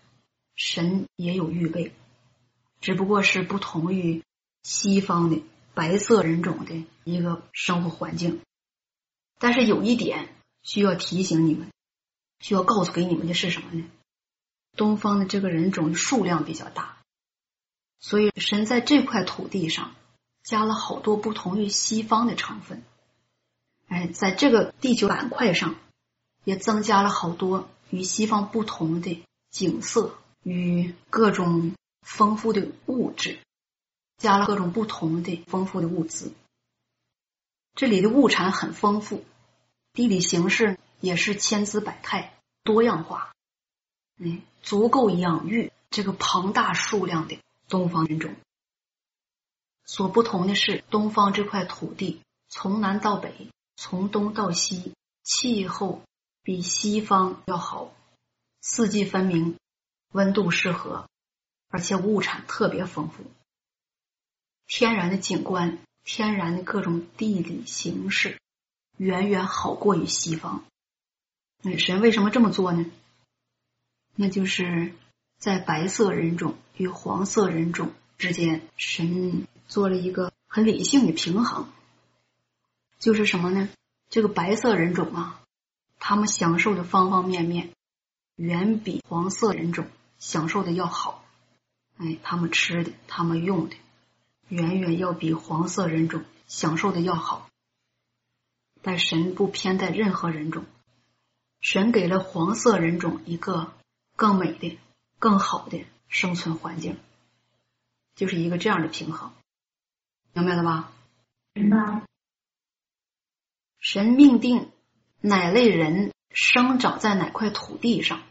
C: 神也有预备，只不过是不同于西方的白色人种的一个生活环境。但是有一点需要提醒你们，需要告诉给你们的是什么呢？东方的这个人种数量比较大。所以，神在这块土地上加了好多不同于西方的成分。哎，在这个地球板块上，也增加了好多与西方不同的景色与各种丰富的物质，加了各种不同的丰富的物资。这里的物产很丰富，地理形势也是千姿百态、多样化，嗯，足够养育这个庞大数量的。东方人种所不同的是，东方这块土地从南到北，从东到西，气候比西方要好，四季分明，温度适合，而且物产特别丰富，天然的景观、天然的各种地理形势，远远好过于西方。女神为什么这么做呢？那就是。在白色人种与黄色人种之间，神做了一个很理性的平衡，就是什么呢？这个白色人种啊，他们享受的方方面面，远比黄色人种享受的要好。哎，他们吃的，他们用的，远远要比黄色人种享受的要好。但神不偏待任何人种，神给了黄色人种一个更美的。更好的生存环境，就是一个这样的平衡，明白了吧？
E: 明白。
C: 神命定哪类人生长在哪块土地上，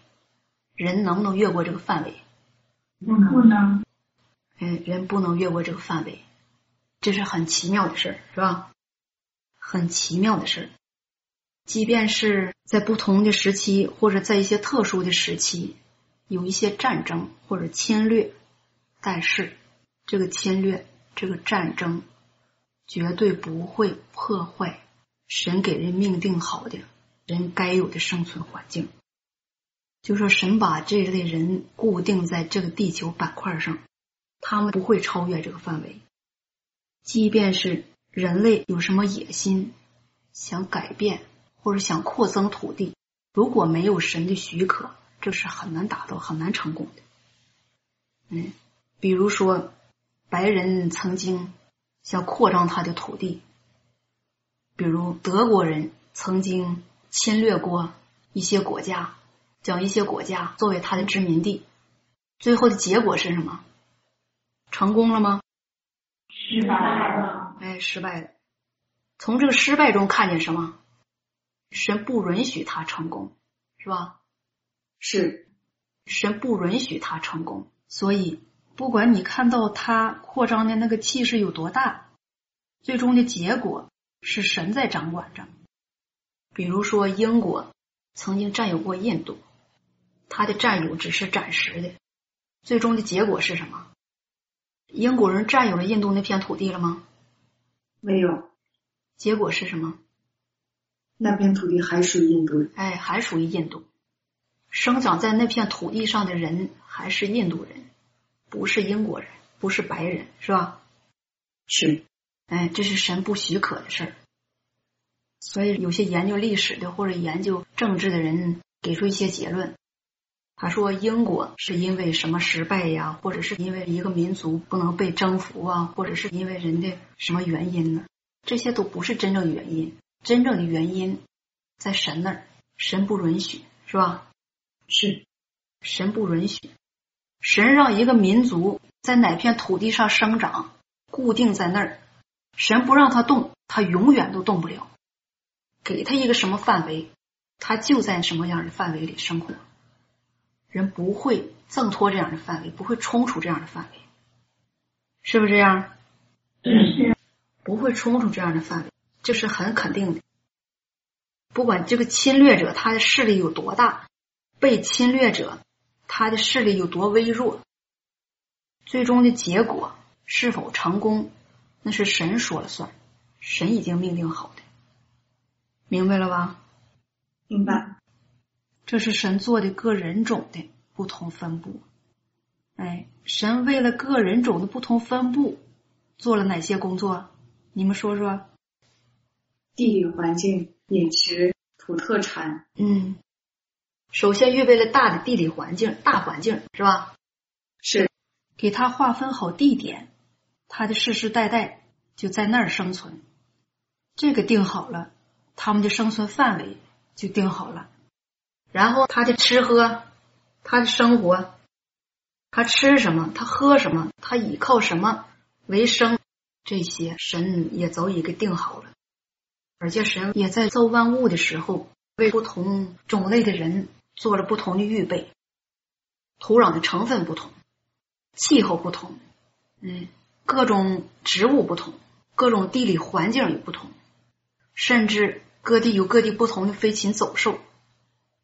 C: 人能不能越过这个范围？
E: 不能。不能。
C: 嗯，人不能越过这个范围，这是很奇妙的事儿，是吧？很奇妙的事儿。即便是在不同的时期，或者在一些特殊的时期。有一些战争或者侵略，但是这个侵略、这个战争绝对不会破坏神给人命定好的人该有的生存环境。就说神把这类人固定在这个地球板块上，他们不会超越这个范围。即便是人类有什么野心，想改变或者想扩增土地，如果没有神的许可。这是很难达到、很难成功的。嗯，比如说，白人曾经想扩张他的土地，比如德国人曾经侵略过一些国家，将一些国家作为他的殖民地，最后的结果是什么？成功了吗？
E: 失败了。
C: 哎，失败了。从这个失败中看见什么？神不允许他成功，是吧？
B: 是
C: 神不允许他成功，所以不管你看到他扩张的那个气势有多大，最终的结果是神在掌管着。比如说，英国曾经占有过印度，他的占有只是暂时的，最终的结果是什么？英国人占有了印度那片土地了吗？
B: 没有。
C: 结果是什么？
B: 那片土地还属于印度。
C: 哎，还属于印度。生长在那片土地上的人还是印度人，不是英国人，不是白人，是吧？
B: 是，
C: 哎，这是神不许可的事儿。所以有些研究历史的或者研究政治的人给出一些结论，他说英国是因为什么失败呀，或者是因为一个民族不能被征服啊，或者是因为人的什么原因呢？这些都不是真正的原因，真正的原因在神那儿，神不允许，是吧？
B: 是，
C: 神不允许，神让一个民族在哪片土地上生长，固定在那儿，神不让他动，他永远都动不了。给他一个什么范围，他就在什么样的范围里生活。人不会挣脱这样的范围，不会冲出这样的范围，是不是这样？
E: 是
C: 不会冲出这样的范围，这是很肯定的。不管这个侵略者他的势力有多大，被侵略者他的势力有多微弱，最终的结果是否成功，那是神说了算，神已经命定好的，明白了吧？
B: 明白。
C: 这是神做的各人种的不同分布。哎，神为了各人种的不同分布做了哪些工作？你们说说。
B: 地理环境、饮食、土特产，
C: 嗯，首先预备了大的地理环境，大环境是吧？
B: 是
C: 给他划分好地点，他的世世代代就在那儿生存。这个定好了，他们的生存范围就定好了。然后他的吃喝，他的生活，他吃什么，他喝什么，他依靠什么为生，这些神也早已给定好了。而且神也在造万物的时候，为不同种类的人做了不同的预备。土壤的成分不同，气候不同，嗯，各种植物不同，各种地理环境也不同，甚至各地有各地不同的飞禽走兽，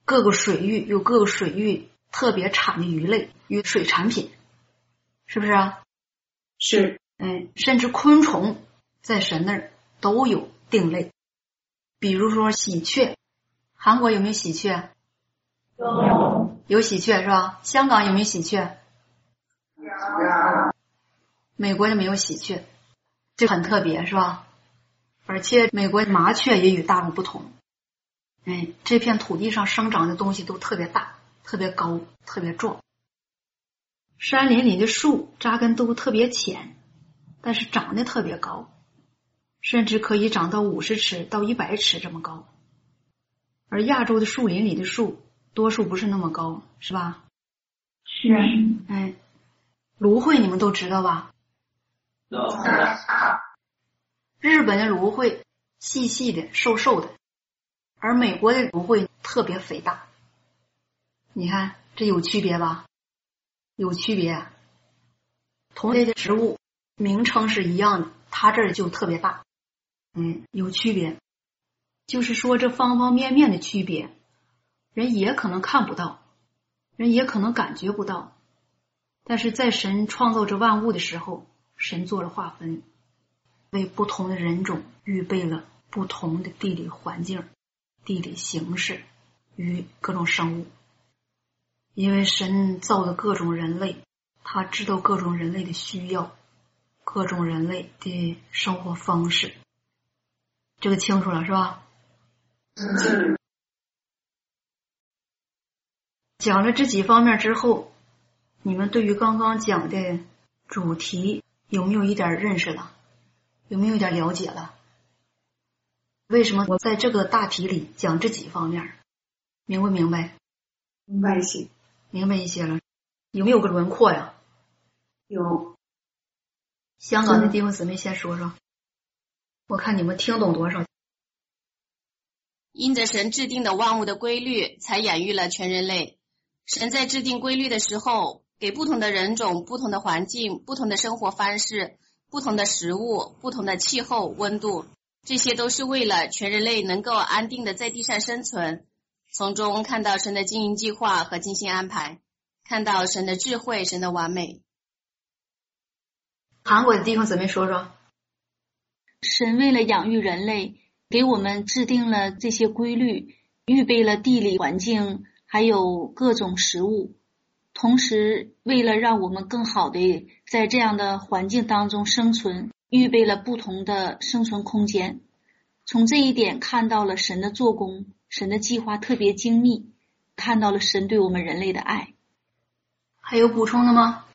C: 各个水域有各个水域特别产的鱼类与水产品，是不是啊？
B: 是，
C: 嗯，甚至昆虫在神那儿都有定类。比如说喜鹊，韩国有没有喜鹊？
E: 有
C: 有喜鹊是吧？香港有没有喜鹊？美国就没有喜鹊，这很特别是吧？而且美国麻雀也与大陆不同。哎，这片土地上生长的东西都特别大、特别高、特别壮。山林里的树扎根都特别浅，但是长得特别高。甚至可以长到五十尺到一百尺这么高，而亚洲的树林里的树多数不是那么高，是吧？
E: 是
C: 哎，芦荟你们都知道吧？日本的芦荟细细的、瘦瘦的，而美国的芦荟特别肥大。你看这有区别吧？有区别。同类的植物名称是一样的，它这儿就特别大。嗯，有区别，就是说这方方面面的区别，人也可能看不到，人也可能感觉不到，但是在神创造这万物的时候，神做了划分，为不同的人种预备了不同的地理环境、地理形势与各种生物，因为神造的各种人类，他知道各种人类的需要，各种人类的生活方式。这个清楚了是吧？讲了这几方面之后，你们对于刚刚讲的主题有没有一点认识了？有没有一点了解了？为什么我在这个大题里讲这几方面？明不明白？
B: 明白一些。
C: 明白一些了。有没有个轮廓呀？
B: 有
C: 香港的弟兄姊妹先说说。我看你们听懂多少？
G: 因着神制定的万物的规律，才养育了全人类。神在制定规律的时候，给不同的人种、不同的环境、不同的生活方式、不同的食物、不同的气候、温度，这些都是为了全人类能够安定的在地上生存。从中看到神的经营计划和精心安排，看到神的智慧、神的完美。
C: 韩国的弟兄姊妹说说。
H: 神为了养育人类，给我们制定了这些规律，预备了地理环境，还有各种食物。同时，为了让我们更好的在这样的环境当中生存，预备了不同的生存空间。从这一点看到了神的做工，神的计划特别精密，看到了神对我们人类的爱。
C: 还有补充的吗？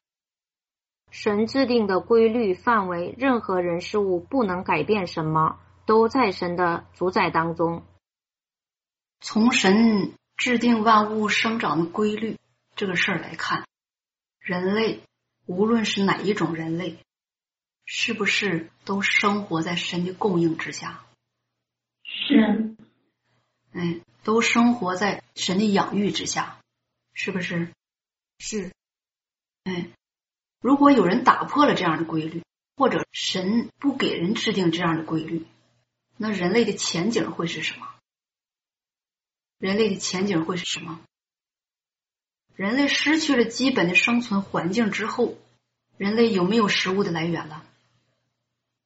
I: 神制定的规律范围，任何人事物不能改变什么，都在神的主宰当中。
C: 从神制定万物生长的规律这个事儿来看，人类无论是哪一种人类，是不是都生活在神的供应之下？
E: 是。
C: 哎，都生活在神的养育之下，是不是？
A: 是。
C: 哎，如果有人打破了这样的规律，或者神不给人制定这样的规律，那人类的前景会是什么？人类的前景会是什么？人类失去了基本的生存环境之后，人类有没有食物的来源了？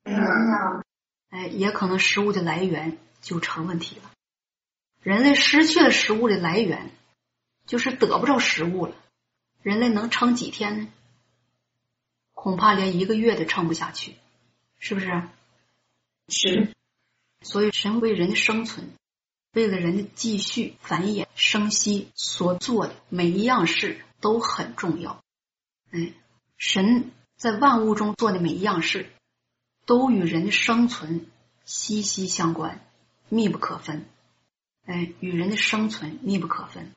D: 没有。
C: 哎，也可能食物的来源就成问题了。人类失去了食物的来源，就是得不着食物了。人类能撑几天呢？恐怕连一个月都撑不下去，是不是？
E: 是。
C: 所以，神为人的生存。为了人的继续繁衍生息所做的每一样事都很重要。哎，神在万物中做的每一样事，都与人的生存息息相关，密不可分。哎，与人的生存密不可分。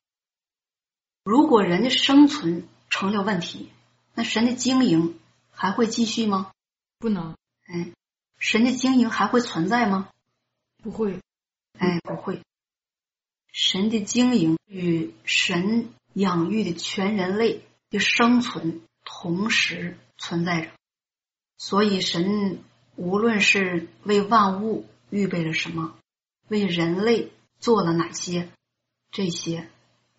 C: 如果人的生存成了问题，那神的经营还会继续吗？
A: 不能。
C: 哎，神的经营还会存在吗？
A: 不会。
C: 哎，不会。神的经营与神养育的全人类的生存同时存在着，所以神无论是为万物预备了什么，为人类做了哪些，这些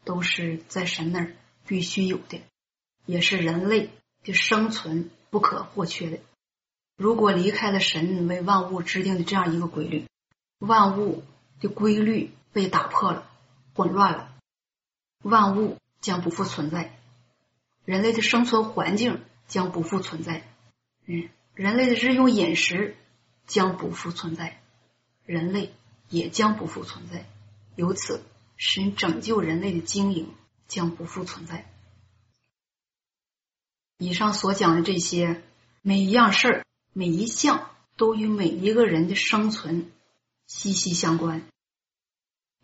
C: 都是在神那儿必须有的，也是人类的生存不可或缺的。如果离开了神为万物制定的这样一个规律，万物的规律。被打破了，混乱了，万物将不复存在，人类的生存环境将不复存在，嗯，人类的日用饮食将不复存在，人类也将不复存在，由此，神拯救人类的经营将不复存在。以上所讲的这些每一样事儿，每一项都与每一个人的生存息息相关。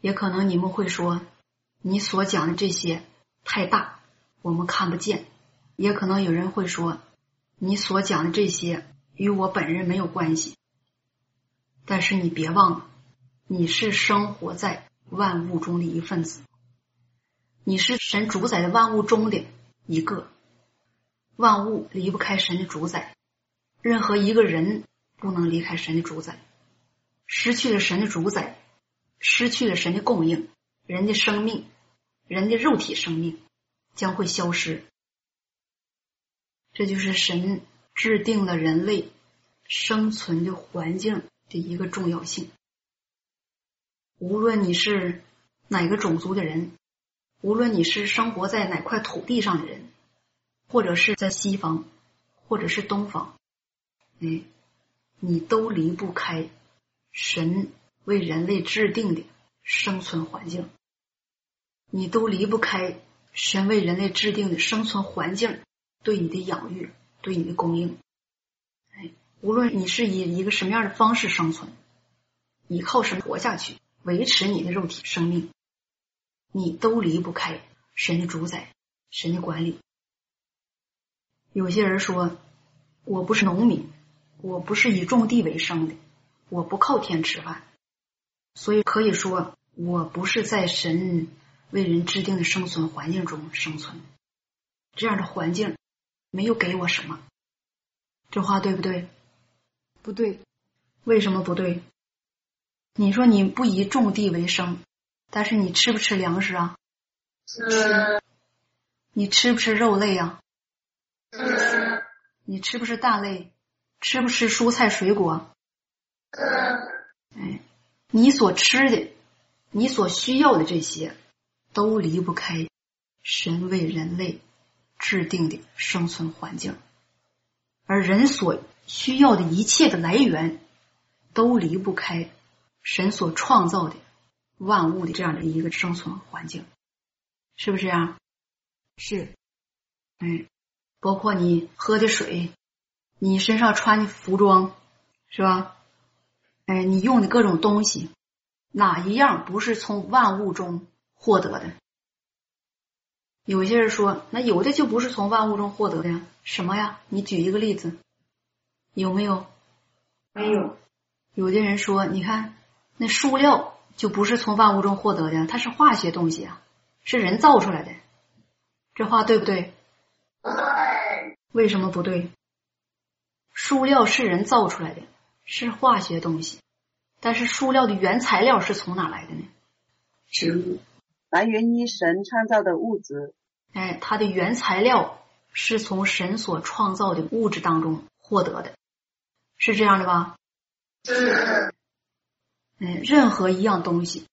C: 也可能你们会说，你所讲的这些太大，我们看不见。也可能有人会说，你所讲的这些与我本人没有关系。但是你别忘了，你是生活在万物中的一份子，你是神主宰的万物中的一个。万物离不开神的主宰，任何一个人不能离开神的主宰。失去了神的主宰。失去了神的供应，人的生命，人的肉体生命将会消失。这就是神制定了人类生存的环境的一个重要性。无论你是哪个种族的人，无论你是生活在哪块土地上的人，或者是在西方，或者是东方，哎，你都离不开神。为人类制定的生存环境，你都离不开神为人类制定的生存环境对你的养育、对你的供应。哎，无论你是以一个什么样的方式生存，依靠什么活下去，维持你的肉体生命，你都离不开神的主宰、神的管理。有些人说，我不是农民，我不是以种地为生的，我不靠天吃饭。所以可以说，我不是在神为人制定的生存环境中生存，这样的环境没有给我什么。这话对不对？
A: 不对。
C: 为什么不对？你说你不以种地为生，但是你吃不吃粮食啊？
D: 吃。
C: 你吃不吃肉类啊？
D: 吃。
C: 你吃不吃蛋类？吃不吃蔬菜水果？
D: 吃。
C: 哎。你所吃的，你所需要的这些，都离不开神为人类制定的生存环境，而人所需要的一切的来源，都离不开神所创造的万物的这样的一个生存环境，是不是啊？
A: 是，
C: 嗯，包括你喝的水，你身上穿的服装，是吧？哎，你用的各种东西，哪一样不是从万物中获得的？有些人说，那有的就不是从万物中获得的呀？什么呀？你举一个例子，有没有？
B: 没有。
C: 有的人说，你看那塑料就不是从万物中获得的，它是化学东西啊，是人造出来的。这话对不对？
D: 不对。
C: 为什么不对？塑料是人造出来的，是化学东西，但是塑料的原材料是从哪来的呢？
B: 植物。
D: 来源于神创造的物质。
C: 哎，它的原材料是从神所创造的物质当中获得的，是这样的吧？
D: 是。
C: 嗯，任何一样东西，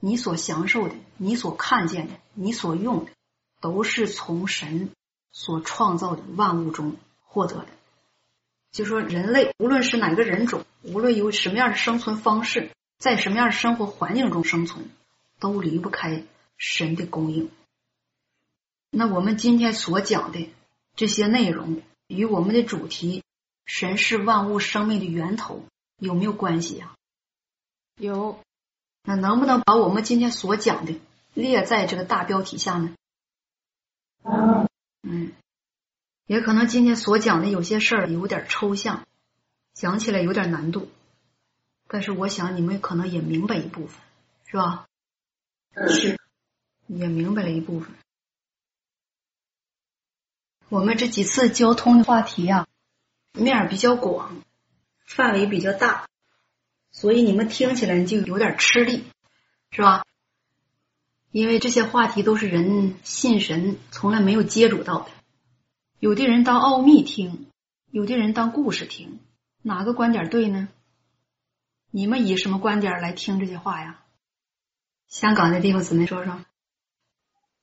C: 你所享受的、你所看见的、你所用的，都是从神所创造的万物中获得的。就说人类，无论是哪个人种，无论有什么样的生存方式，在什么样的生活环境中生存，都离不开神的供应。那我们今天所讲的这些内容，与我们的主题“神是万物生命的源头”有没有关系呀？
A: 有。
C: 那能不能把我们今天所讲的列在这个大标题下呢？
D: 嗯。
C: 嗯。也可能今天所讲的有些事儿有点抽象，讲起来有点难度，但是我想你们可能也明白一部分，是吧？
B: 是。
C: 也明白了一部分。我们这几次交通的话题啊，面儿比较广，范围比较大，所以你们听起来就有点吃力，是吧？因为这些话题都是人信神从来没有接触到的，有的人当奥秘听，有的人当故事听，哪个观点对呢？你们以什么观点来听这些话呀？香港的地方姊妹说说，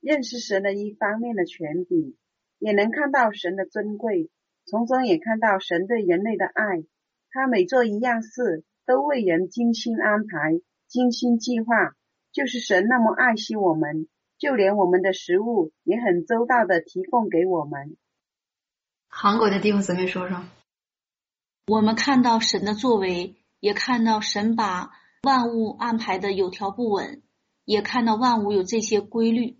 D: 认识神的一方面的权柄。也能看到神的尊贵，从中也看到神对人类的爱。他每做一样事，都为人精心安排、精心计划。就是神那么爱惜我们，就连我们的食物也很周到的提供给我们。
C: 韩国的地方姊妹说说，
H: 我们看到神的作为，也看到神把万物安排的有条不紊，也看到万物有这些规律。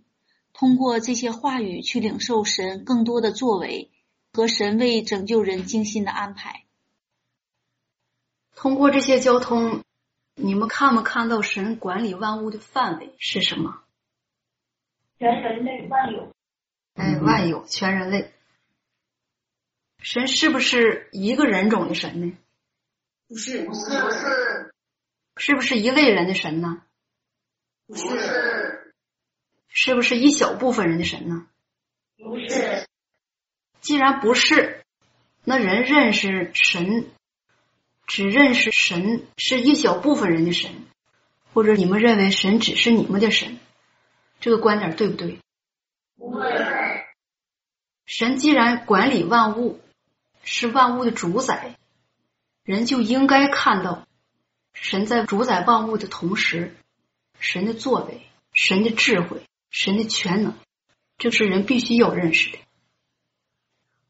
H: 通过这些话语去领受神更多的作为和神为拯救人精心的安排。
C: 通过这些交通，你们看没看到神管理万物的范围是什么？
E: 全人类万有。
C: 哎，万有，全人类。神是不是一个人种的神呢？
B: 不是，
D: 不是，不是。
C: 是不是一类人的神呢？
B: 不是。
C: 是不是一小部分人的神呢？
E: 不是。
C: 既然不是，那人认识神，只认识神是一小部分人的神，或者你们认为神只是你们的神，这个观点对不对？
E: 不对。
C: 神既然管理万物，是万物的主宰，人就应该看到神在主宰万物的同时，神的作为，神的智慧。神的全能，这是人必须要认识的。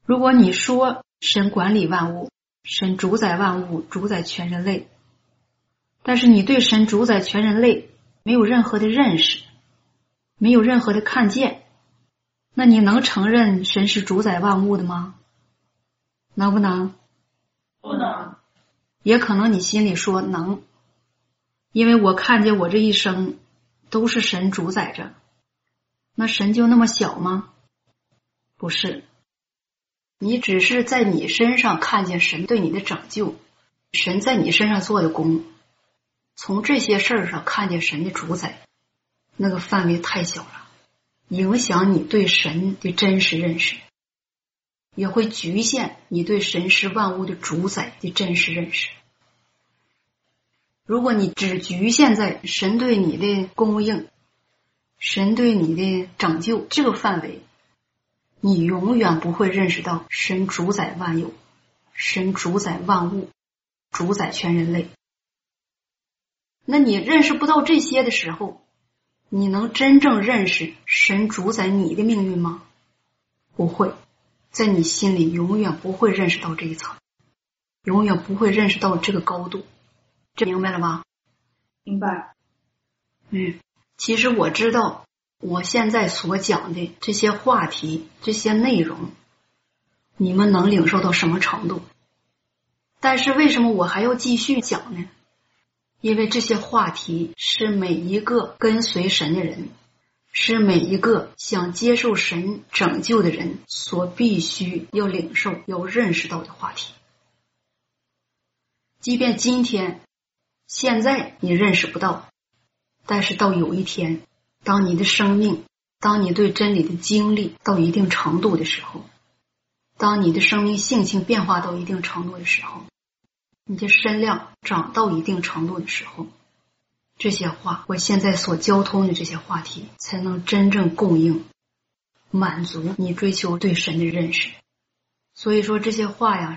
C: 如果你说神管理万物，神主宰万物，主宰全人类，但是你对神主宰全人类没有任何的认识，没有任何的看见，那你能承认神是主宰万物的吗？能不能？
E: 不能。
C: 也可能你心里说能，因为我看见我这一生都是神主宰着。那神就那么小吗？不是，你只是在你身上看见神对你的拯救，神在你身上做的功，从这些事儿上看见神的主宰，那个范围太小了，影响你对神的真实认识，也会局限你对神是万物的主宰的真实认识。如果你只局限在神对你的供应。神对你的拯救这个范围，你永远不会认识到神主宰万有，神主宰万物，主宰全人类。那你认识不到这些的时候，你能真正认识神主宰你的命运吗？不会，在你心里永远不会认识到这一层，永远不会认识到这个高度。这明白了吗？
B: 明白。
C: 嗯。其实我知道，我现在所讲的这些话题、这些内容，你们能领受到什么程度？但是为什么我还要继续讲呢？因为这些话题是每一个跟随神的人，是每一个想接受神拯救的人所必须要领受、要认识到的话题。即便今天、现在你认识不到，但是到有一天，当你的生命、当你对真理的经历到一定程度的时候，当你的生命性情变化到一定程度的时候，你的身量长到一定程度的时候，这些话，我现在所交通的这些话题，才能真正供应、满足你追求对神的认识。所以说，这些话呀，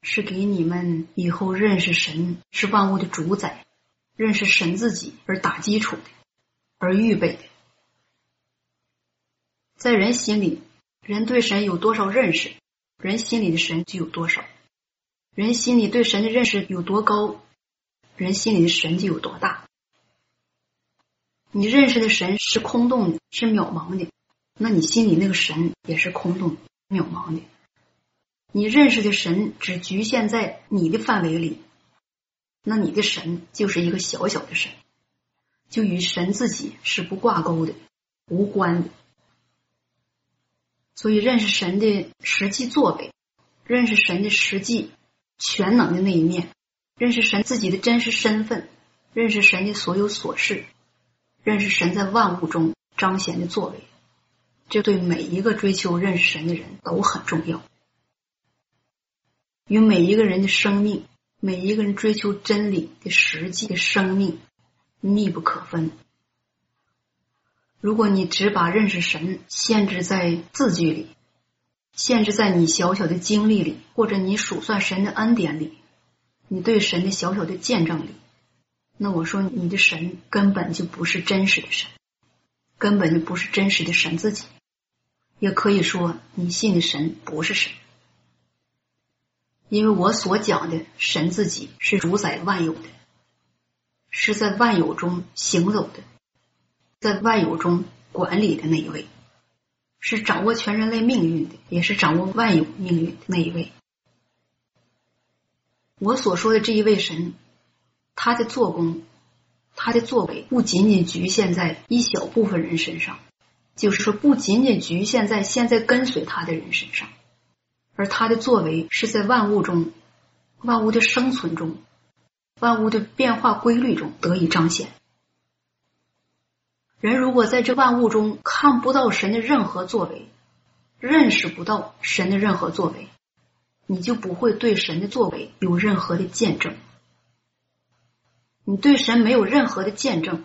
C: 是给你们以后认识神是万物的主宰，认识神自己而打基础的，而预备的。在人心里，人对神有多少认识，人心里的神就有多少。人心里对神的认识有多高，人心里的神就有多大。你认识的神是空洞的，是渺茫的，那你心里那个神也是空洞、渺茫的。你认识的神只局限在你的范围里，那你的神就是一个小小的神，就与神自己是不挂钩的、无关的。所以，认识神的实际作为，认识神的实际。全能的那一面，认识神自己的真实身份，认识神的所有琐事，认识神在万物中彰显的作为，这对每一个追求认识神的人都很重要，与每一个人的生命，每一个人追求真理的实际的生命密不可分。如果你只把认识神限制在字句里，限制在你小小的经历里，或者你数算神的恩典里，你对神的小小的见证里，那我说你的神根本就不是真实的神，根本就不是真实的神自己，也可以说你信的神不是神，因为我所讲的神自己是主宰万有的，是在万有中行走的，在万有中管理的那一位。是掌握全人类命运的，也是掌握万有命运的那一位。我所说的这一位神，他的做工，他的作为，不仅仅局限在一小部分人身上，就是说，不仅仅局限在现在跟随他的人身上，而他的作为是在万物中、万物的生存中、万物的变化规律中得以彰显。人如果在这万物中看不到神的任何作为，认识不到神的任何作为，你就不会对神的作为有任何的见证。你对神没有任何的见证，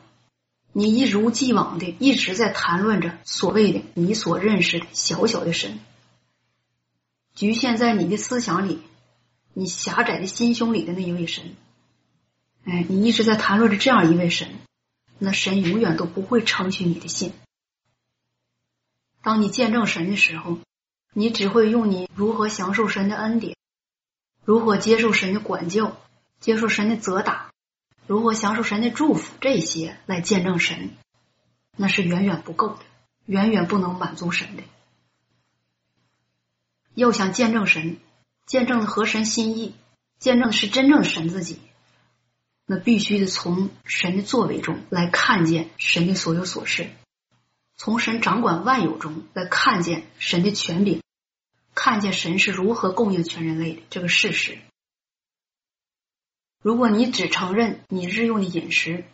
C: 你一如既往的一直在谈论着所谓的你所认识的小小的神，局限在你的思想里，你狭窄的心胸里的那一位神。哎，你一直在谈论着这样一位神。那神永远都不会称许你的心。当你见证神的时候，你只会用你如何享受神的恩典，如何接受神的管教，接受神的责打，如何享受神的祝福这些来见证神，那是远远不够的，远远不能满足神的。要想见证神，见证的合神心意，见证是真正的神自己。那必须得从神的作为中来看见神的所有所事，从神掌管万有中来看见神的权柄，看见神是如何供应全人类的这个事实。如果你只承认你日用的饮食、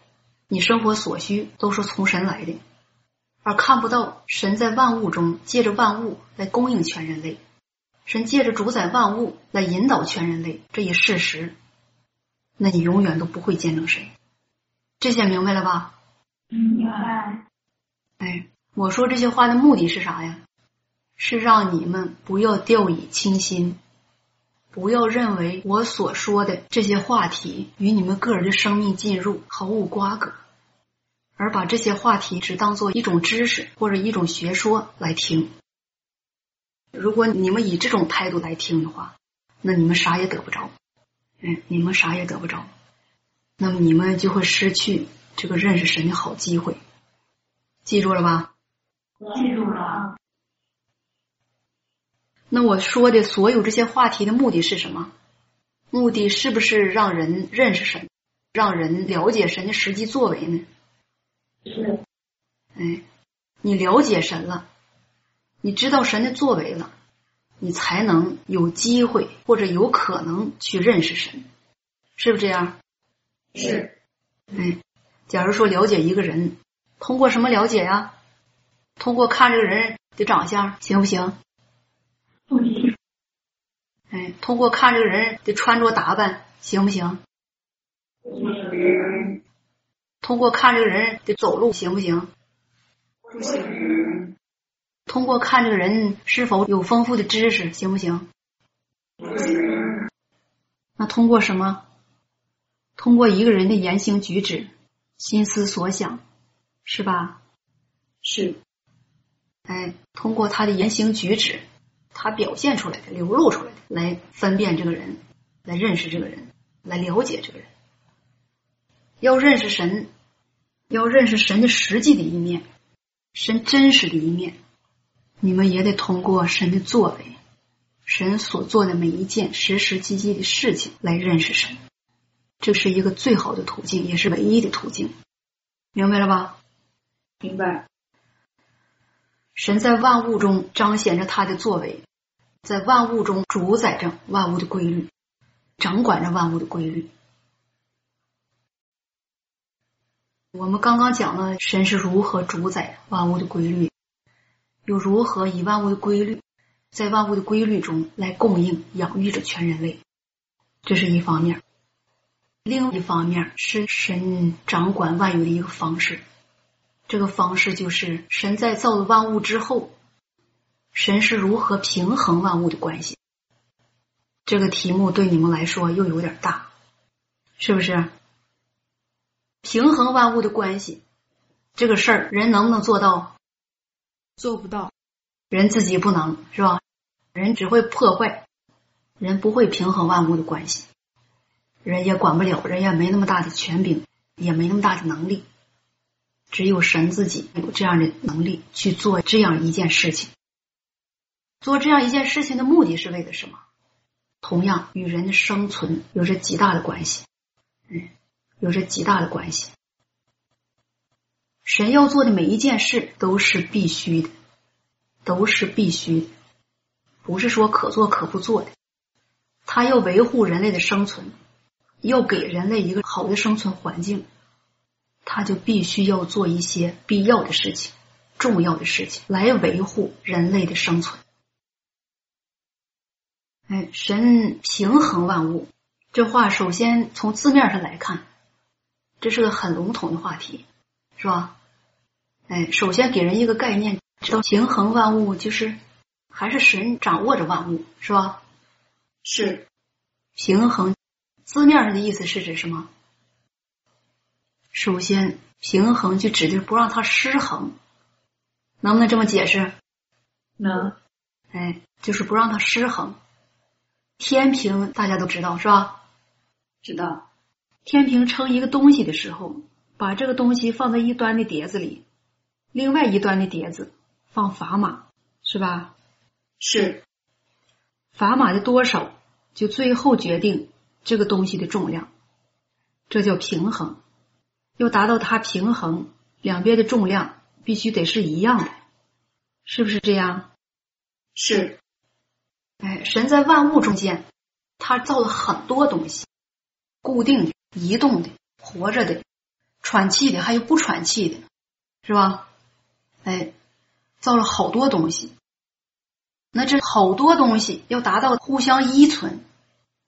C: 你生活所需都是从神来的，而看不到神在万物中借着万物来供应全人类，神借着主宰万物来引导全人类这一事实。那你永远都不会见证神，这些明白了吧？
E: 明白。
C: 哎，我说这些话的目的是啥呀？是让你们不要掉以轻心，不要认为我所说的这些话题与你们个人的生命进入毫无瓜葛，而把这些话题只当做一种知识或者一种学说来听。如果你们以这种态度来听的话，那你们啥也得不着。嗯，你们啥也得不着，那么你们就会失去这个认识神的好机会，记住了吧？
E: 记住了。
C: 那我说的所有这些话题的目的是什么？目的是不是让人认识神，让人了解神的实际作为呢？
E: 是。
C: 哎，你了解神了，你知道神的作为了，你才能有机会或者有可能去认识神，是不是这样？
E: 是。
C: 哎，假如说了解一个人，通过什么了解呀？通过看这个人的长相行不行？哎，通过看这个人的穿着打扮行不行？通过看这个人的走路行不行？
E: 不行。
C: 通过看这个人是否有丰富的知识行不行？
E: 不行。
C: 那通过什么？通过一个人的言行举止、心思所想，是吧？
B: 是。
C: 哎，通过他的言行举止，他表现出来的、流露出来的，来分辨这个人，来认识这个人，来了解这个人。要认识神，要认识神的实际的一面，神真实的一面，你们也得通过神的作为，神所做的每一件实实际际的事情来认识神。这是一个最好的途径，也是唯一的途径，明白了吧？
B: 明白。
C: 神在万物中彰显着他的作为，在万物中主宰着万物的规律，掌管着万物的规律。我们刚刚讲了神是如何主宰万物的规律，又如何以万物的规律，在万物的规律中来供应、养育着全人类，这是一方面。另一方面是神掌管万有的一个方式。这个方式就是神在造了万物之后，神是如何平衡万物的关系。这个题目对你们来说又有点大，是不是？平衡万物的关系这个事儿，人能不能做到？
A: 做不到，
C: 人自己不能是吧？人只会破坏，人不会平衡万物的关系，人也管不了，人也没那么大的权柄，也没那么大的能力。只有神自己有这样的能力去做这样一件事情。做这样一件事情的目的是为了什么？同样与人的生存有着极大的关系，嗯，有着极大的关系。神要做的每一件事都是必须的，都是必须的，不是说可做可不做的。他要维护人类的生存，要给人类一个好的生存环境。他就必须要做一些必要的事情、重要的事情来维护人类的生存。哎，神平衡万物，这话首先从字面上来看，这是个很笼统的话题，是吧？哎，首先给人一个概念，知道平衡万物就是还是神掌握着万物，是吧？
B: 是
C: 平衡，字面上的意思是指什么？首先，平衡就指的是不让它失衡，能不能这么解释？
B: 能。
C: 哎，就是不让它失衡。天平大家都知道是吧？
B: 知道。
C: 天平称一个东西的时候，把这个东西放在一端的碟子里，另外一端的碟子放砝码，是吧？
B: 是。
C: 砝码的多少，就最后决定这个东西的重量，这叫平衡。要达到它平衡，两边的重量必须得是一样的，是不是这样？
B: 是。
C: 哎，神在万物中间，他造了很多东西，固定的、移动的、活着的、喘气的，还有不喘气的，是吧？哎，造了好多东西。那这好多东西要达到互相依存、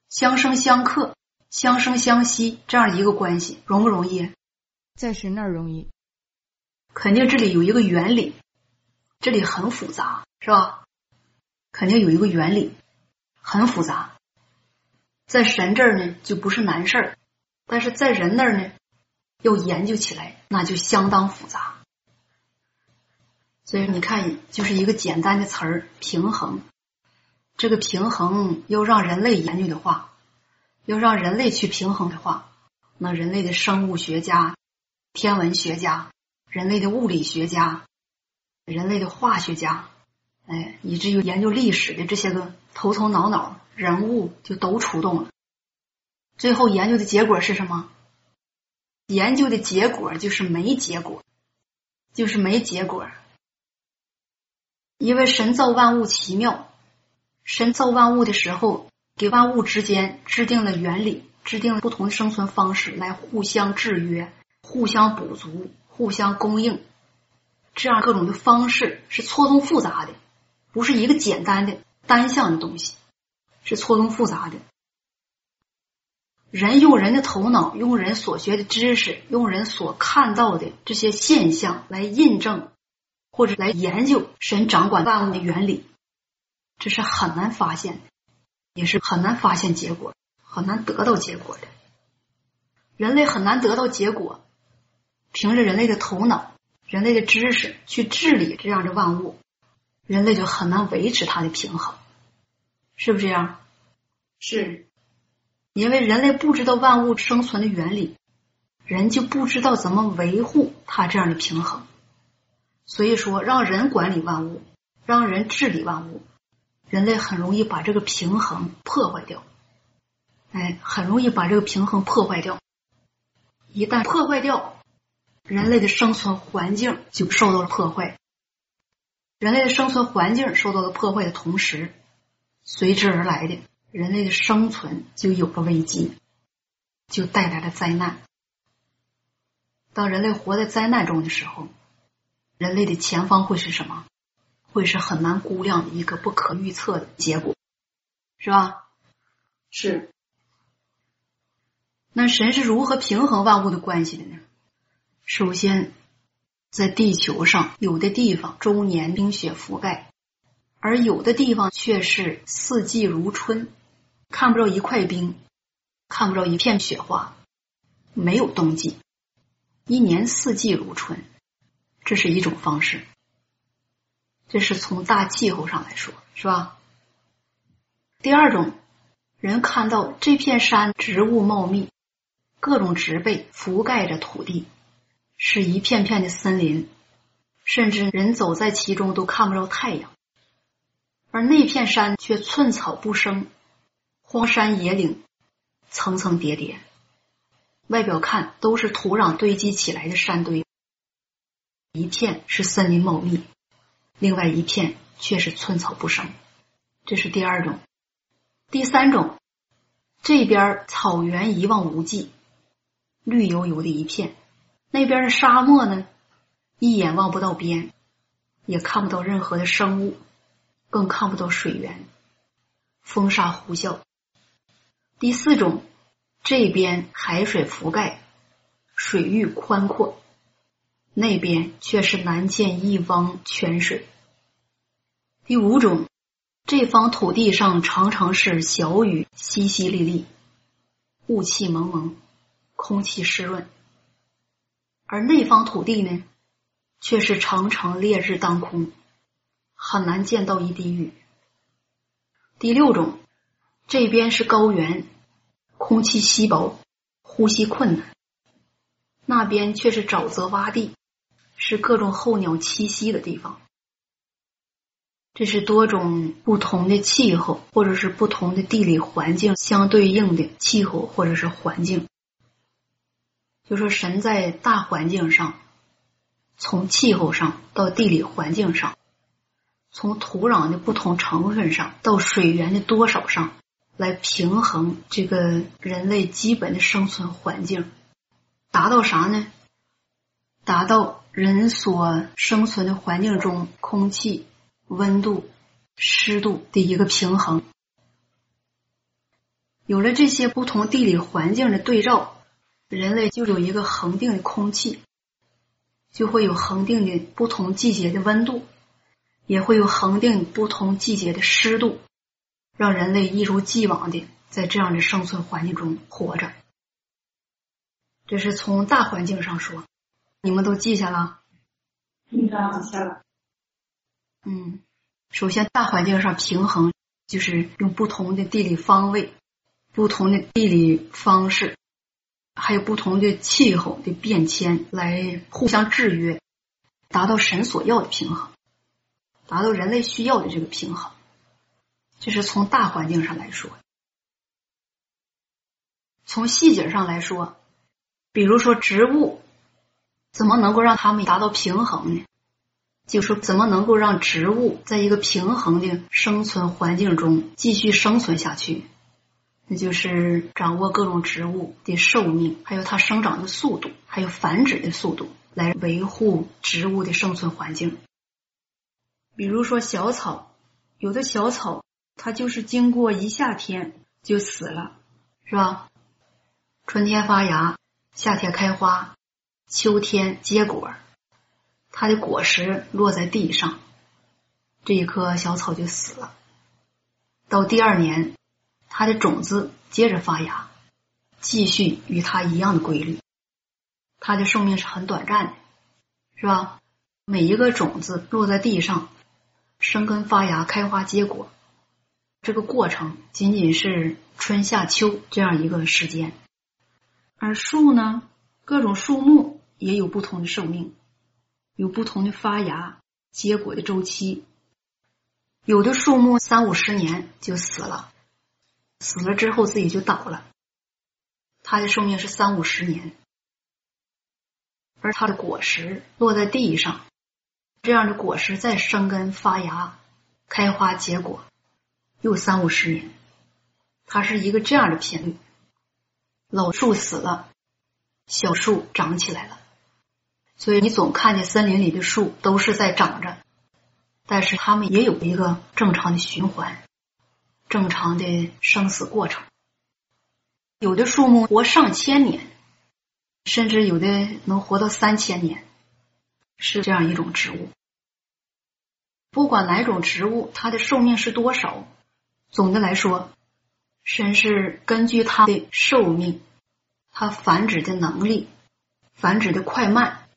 C: 相生相克、相生相息这样一个关系，容不容易？
A: 在神那儿容易，
C: 肯定这里有一个原理，这里很复杂，是吧？肯定有一个原理，很复杂。在神这儿呢，就不是难事儿，但是在人那儿呢，要研究起来，那就相当复杂。所以你看，就是一个简单的词儿——平衡。这个平衡要让人类研究的话，要让人类去平衡的话，那人类的生物学家。天文学家、人类的物理学家，人类的化学家，哎，以至于研究历史的这些个头头脑脑人物就都出动了。最后研究的结果是什么？研究的结果就是没结果，就是没结果。因为神造万物奇妙，神造万物的时候，给万物之间制定了原理，制定了不同的生存方式，来互相制约、互相补足、互相供应。这样各种的方式是错综复杂的，不是一个简单的单向的东西，是错综复杂的。人用人的头脑，用人所学的知识，用人所看到的这些现象来印证，或者来研究神掌管万物的原理，这是很难发现的，也是很难发现结果，很难得到结果的。人类很难得到结果，凭着人类的头脑。人类的知识去治理这样的万物，人类就很难维持它的平衡，是不是这样？
B: 是，
C: 因为人类不知道万物生存的原理，人就不知道怎么维护它这样的平衡。所以说，让人管理万物，让人治理万物，人类很容易把这个平衡破坏掉。哎，很容易把这个平衡破坏掉。一旦破坏掉。人类的生存环境就受到了破坏，人类的生存环境受到了破坏的同时，随之而来的人类的生存就有了危机，就带来了灾难。当人类活在灾难中的时候，人类的前方会是什么？会是很难估量的一个不可预测的结果，是吧？
B: 是。
C: 那神是如何平衡万物的关系的呢？首先，在地球上，有的地方终年冰雪覆盖，而有的地方却是四季如春，看不着一块冰，看不着一片雪花，没有冬季，一年四季如春，这是一种方式。这是从大气候上来说，是吧？第二种，人看到这片山植物茂密，各种植被覆盖着土地。是一片片的森林，甚至人走在其中都看不着太阳，而那片山却寸草不生，荒山野岭，层层叠叠，外表看都是土壤堆积起来的山堆，一片是森林茂密，另外一片却是寸草不生，这是第二种。第三种，这边草原一望无际，绿油油的一片。那边的沙漠呢，一眼望不到边，也看不到任何的生物，更看不到水源，风沙呼啸。第四种，这边海水覆盖，水域宽阔，那边却是难见一汪泉水。第五种，这方土地上常常是小雨淅淅沥沥，雾气蒙蒙，空气湿润。而那方土地呢，却是常常烈日当空，很难见到一滴雨。第六种，这边是高原，空气稀薄，呼吸困难；那边却是沼泽洼地，是各种候鸟栖息的地方。这是多种不同的气候，或者是不同的地理环境相对应的气候，或者是环境。就说神在大环境上，从气候上到地理环境上，从土壤的不同成分上到水源的多少上，来平衡这个人类基本的生存环境，达到啥呢？达到人所生存的环境中空气、温度、湿度的一个平衡。有了这些不同地理环境的对照。人类就有一个恒定的空气，就会有恒定的不同季节的温度，也会有恒定不同季节的湿度，让人类一如既往的在这样的生存环境中活着。这是从大环境上说，你们都记下了？
B: 记下了。
C: 嗯，首先大环境上平衡，就是用不同的地理方位、不同的地理方式。还有不同的气候的变迁来互相制约，达到神所要的平衡。达到人类需要的这个平衡。这是从大环境上来说，从细节上来说，比如说植物，怎么能够让它们达到平衡呢？就说怎么能够让植物在一个平衡的生存环境中继续生存下去？那就是掌握各种植物的寿命，还有它生长的速度，还有繁殖的速度，来维护植物的生存环境。比如说小草，有的小草它就是经过一夏天就死了，是吧？春天发芽，夏天开花，秋天结果。它的果实落在地上，这一棵小草就死了。到第二年，它的种子接着发芽，继续与它一样的规律。它的寿命是很短暂的，是吧？每一个种子落在地上，生根发芽、开花结果，这个过程仅仅是春夏秋这样一个时间。而树呢，各种树木也有不同的寿命。有不同的发芽、结果的周期，有的树木三五十年就死了，死了之后自己就倒了，它的寿命是三五十年，而它的果实落在地上，这样的果实再生根发芽、开花结果，又三五十年，它是一个这样的频率。老树死了，小树长起来了。所以你总看见森林里的树都是在长着，但是它们也有一个正常的循环，正常的生死过程。有的树木活上千年，甚至有的能活到三千年，是这样一种植物。不管哪种植物，它的寿命是多少，总的来说，神是根据它的寿命、它繁殖的能力、繁殖的快慢。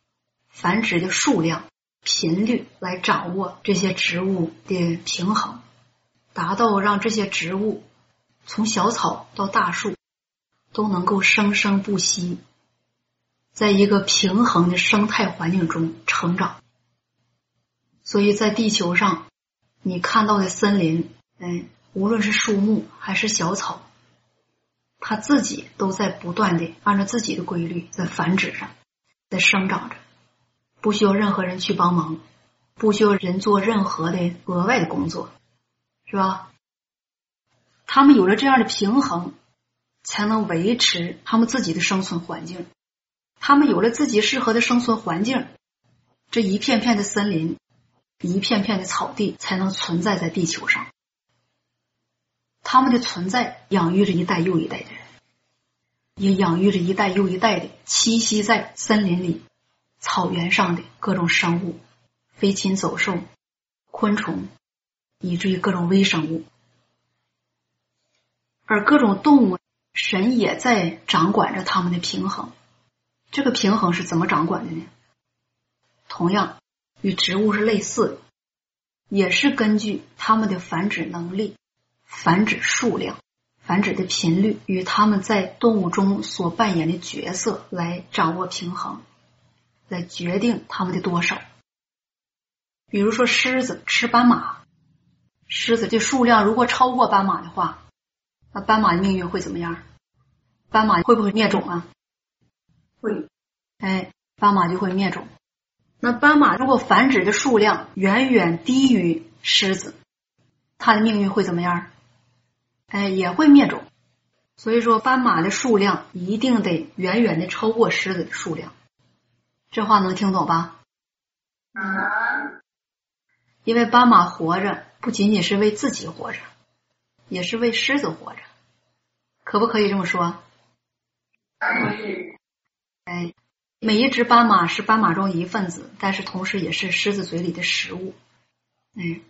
C: 繁殖的数量、频率来掌握这些植物的平衡，达到让这些植物从小草到大树都能够生生不息，在一个平衡的生态环境中成长。所以在地球上，你看到的森林，哎，无论是树木还是小草，它自己都在不断的按照自己的规律在繁殖着，在生长着。不需要任何人去帮忙，不需要人做任何的额外的工作，是吧？他们有了这样的平衡，才能维持他们自己的生存环境。他们有了自己适合的生存环境，这一片片的森林，一片片的草地，才能存在在地球上。他们的存在养育着一代又一代的人，也养育着一代又一代的栖息在森林里。草原上的各种生物，飞禽走兽、昆虫，以至于各种微生物，而各种动物，神也在掌管着它们的平衡。这个平衡是怎么掌管的呢？同样与植物是类似的，也是根据它们的繁殖能力、繁殖数量、繁殖的频率与它们在动物中所扮演的角色来掌握平衡。来决定它们的多少。比如说，狮子吃斑马，狮子这数量如果超过斑马的话，那斑马的命运会怎么样？斑马会不会灭种啊？
B: 会。
C: 哎，斑马就会灭种。那斑马如果繁殖的数量远远低于狮子，它的命运会怎么样？哎，也会灭种。所以说，斑马的数量一定得远远的超过狮子的数量。这话能听懂吧？啊因为斑马活着不仅仅是为自己活着，也是为狮子活着，可不可以这么说？
E: 可以。
C: 哎，每一只斑马是斑马中一份子，但是同时也是狮子嘴里的食物。嗯，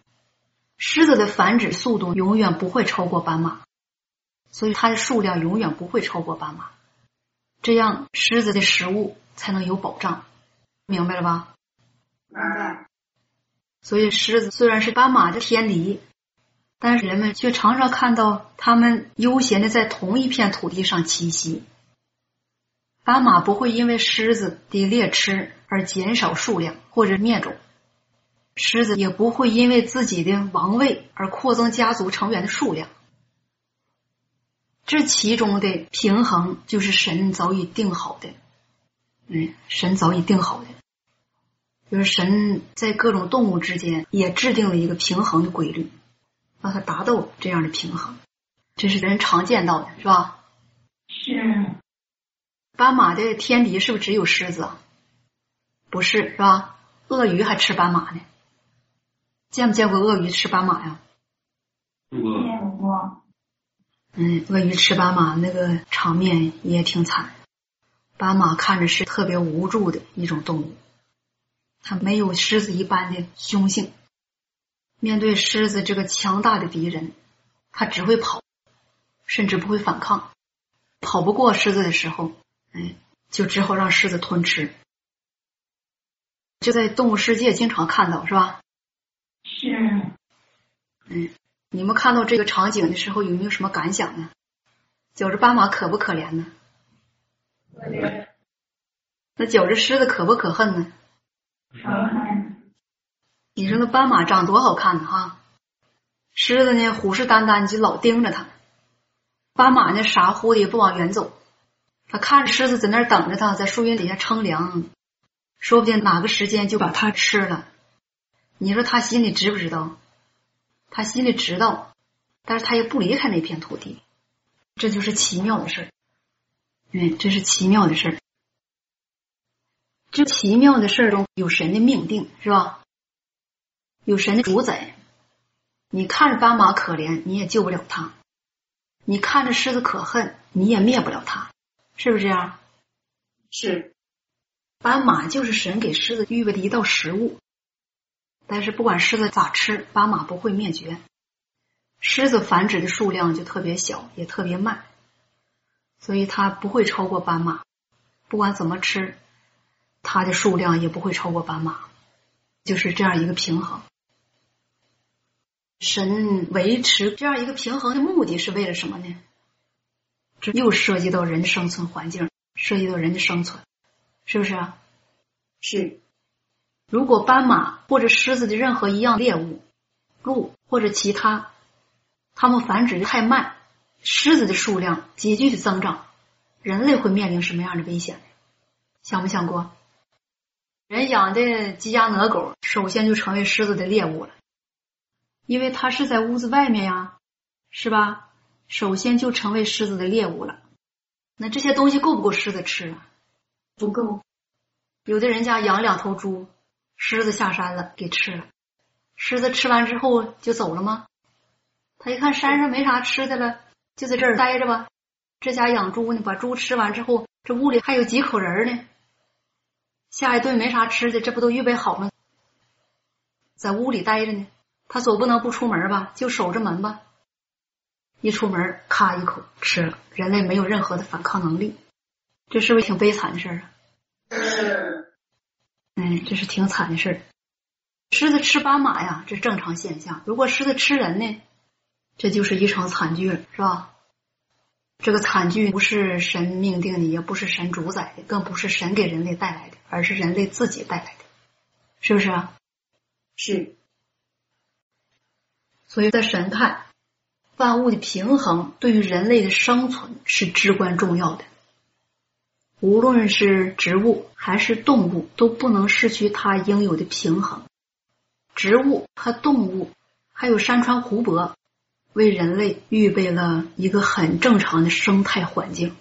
C: 狮子的繁殖速度永远不会超过斑马，所以它的数量永远不会超过斑马。这样，狮子的食物才能有保障。明白了吧？
E: 明白。
C: 所以狮子虽然是斑马的天敌，但是人们却常常看到它们悠闲的在同一片土地上栖息。斑马不会因为狮子的猎吃而减少数量或者灭种，狮子也不会因为自己的王位而扩增家族成员的数量。这其中的平衡就是神早已定好的，嗯，神早已定好的，就是神在各种动物之间也制定了一个平衡的规律，让它达到这样的平衡。这是人常见到的，是吧？
E: 是。
C: 斑马的天敌是不是只有狮子啊？不是，是吧？鳄鱼还吃斑马呢。见没见过鳄鱼吃斑马呀？
E: 见过。
C: 嗯，鳄鱼吃斑马那个场面也挺惨。斑马看着是特别无助的一种动物，它没有狮子一般的凶性。面对狮子这个强大的敌人，它只会跑，甚至不会反抗。跑不过狮子的时候，哎，就只好让狮子吞吃。就在动物世界经常看到，是吧？
E: 是。
C: 嗯。你们看到这个场景的时候，有没有什么感想呢？觉着斑马可不可怜呢？那觉着狮子可不可恨呢？你说那斑马长多好看呢哈，狮子呢虎视眈眈就老盯着它，斑马呢傻乎的也不往远走，他看着狮子在那儿等着它，在树荫底下乘凉，说不定哪个时间就把它吃了。你说他心里知不知道？他心里知道，但是他也不离开那片土地，这就是奇妙的事儿。嗯，这是奇妙的事儿。这奇妙的事儿中有神的命定，是吧？有神的主宰。你看着斑马可怜，你也救不了它；你看着狮子可恨，你也灭不了它，是不是这样？
B: 是。
C: 斑马就是神给狮子预备的一道食物。但是不管狮子咋吃，斑马不会灭绝。狮子繁殖的数量就特别小，也特别慢，所以它不会超过斑马。不管怎么吃，它的数量也不会超过斑马，就是这样一个平衡。神维持这样一个平衡的目的是为了什么呢？这又涉及到人的生存环境，涉及到人的生存，是不是啊？
B: 是。
C: 如果斑马或者狮子的任何一样猎物，鹿或者其他，它们繁殖的太慢，狮子的数量急剧的增长，人类会面临什么样的危险？想没想过？人养的鸡鸭鹅狗，首先就成为狮子的猎物了，因为它是在屋子外面呀，是吧？首先就成为狮子的猎物了。那这些东西够不够狮子吃啊？
B: 不够。
C: 有的人家养两头猪。狮子下山了，给吃了。狮子吃完之后就走了吗？他一看山上没啥吃的了，就在这儿待着吧。这家养猪呢，把猪吃完之后，这屋里还有几口人呢。下一顿没啥吃的，这不都预备好了，在屋里待着呢。他总不能不出门吧？就守着门吧。一出门，咔一口吃了。人类没有任何的反抗能力，这是不是挺悲惨的事儿啊？哎，这是挺惨的事儿。狮子吃斑马呀，这正常现象。如果狮子吃人呢，这就是一场惨剧了，是吧？这个惨剧不是神命定的，也不是神主宰的，更不是神给人类带来的，而是人类自己带来的，是不是啊？
B: 是。
C: 所以在神看，万物的平衡对于人类的生存是至关重要的。无论是植物还是动物，都不能失去它应有的平衡。植物和动物还有山川湖泊，为人类预备了一个很正常的生态环境。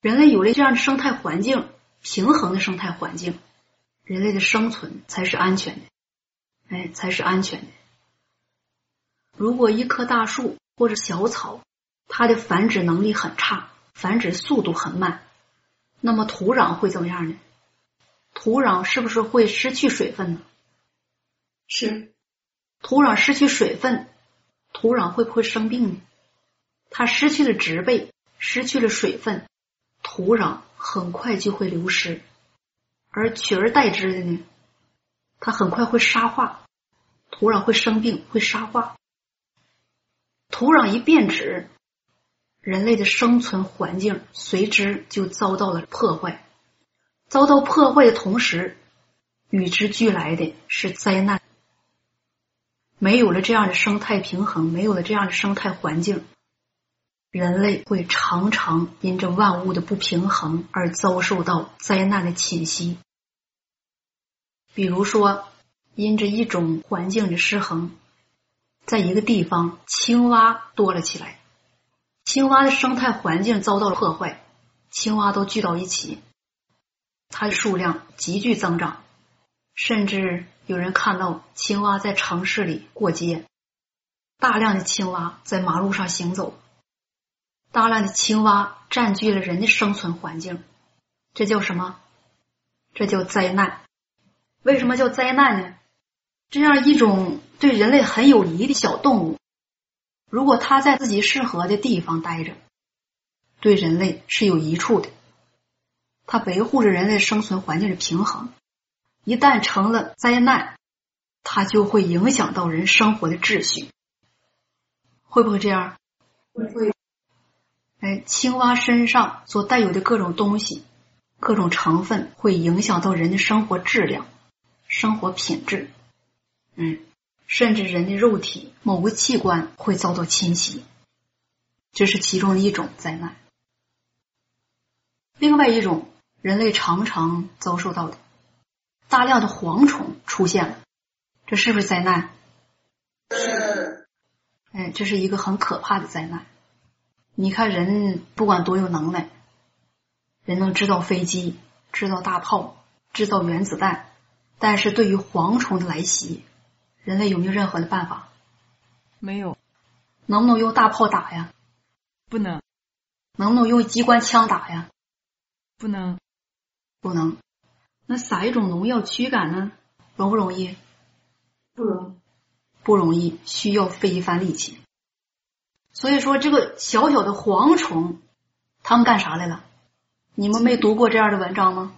C: 人类有了这样的生态环境，平衡的生态环境，人类的生存才是安全的，哎，才是安全的。如果一棵大树或者小草，它的繁殖能力很差，繁殖速度很慢。那么土壤会怎么样呢？土壤是不是会失去水分呢？
B: 是。
C: 土壤失去水分，土壤会不会生病呢？它失去了植被，失去了水分，土壤很快就会流失，而取而代之的呢，它很快会沙化，土壤会生病，会沙化。土壤一变质。人类的生存环境随之就遭到了破坏，遭到破坏的同时，与之俱来的是灾难。没有了这样的生态平衡，没有了这样的生态环境，人类会常常因着万物的不平衡而遭受到灾难的侵袭。比如说，因着一种环境的失衡，在一个地方，青蛙多了起来，青蛙的生态环境遭到了破坏，青蛙都聚到一起，它的数量急剧增长，甚至。有人看到青蛙在城市里过街，大量的青蛙在马路上行走，大量的青蛙占据了人的生存环境，这叫什么？这叫灾难。为什么叫灾难呢？这样一种对人类很有益的小动物，如果它在自己适合的地方待着，对人类是有益处的，它维护着人类生存环境的平衡。一旦成了灾难，它就会影响到人生活的秩序，会不会这样？
B: 会。
C: 哎，青蛙身上所带有的各种东西、各种成分，会影响到人的生活质量、生活品质。嗯，甚至人的肉体某个器官会遭到侵袭，这是其中的一种灾难。另外一种，人类常常遭受到的。大量的蝗虫出现了，这是不是灾难？
D: 是。
C: 哎，这是一个很可怕的灾难。你看，人不管多有能耐，人能制造飞机、制造大炮、制造原子弹，但是对于蝗虫的来袭，人类有没有任何的办法？
A: 没有。
C: 能不能用大炮打呀？
A: 不能。
C: 能不能用机关枪打呀？
A: 不能。
C: 不能。那撒一种农药驱赶呢，容不容易？
B: 不容，
C: 不容易，需要费一番力气。所以说，这个小小的蝗虫，他们干啥来了？你们没读过这样的文章吗？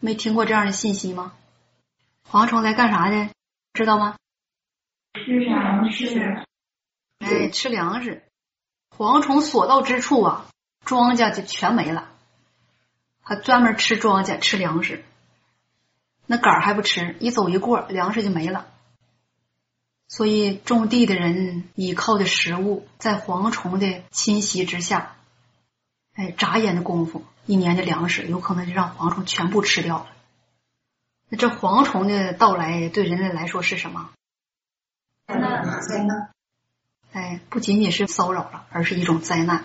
C: 没听过这样的信息吗？蝗虫来干啥的？知道吗？
E: 吃粮食。
C: 哎，吃粮食。蝗虫所到之处啊，庄稼就全没了。还专门吃庄稼，吃粮食。那杆儿还不吃，一走一过，粮食就没了。所以种地的人依靠的食物，在蝗虫的侵袭之下，哎，眨眼的功夫，一年的粮食有可能就让蝗虫全部吃掉了。那这蝗虫的到来对人类来说是什么？
B: 灾难，灾难。
C: 哎，不仅仅是骚扰了，而是一种灾难，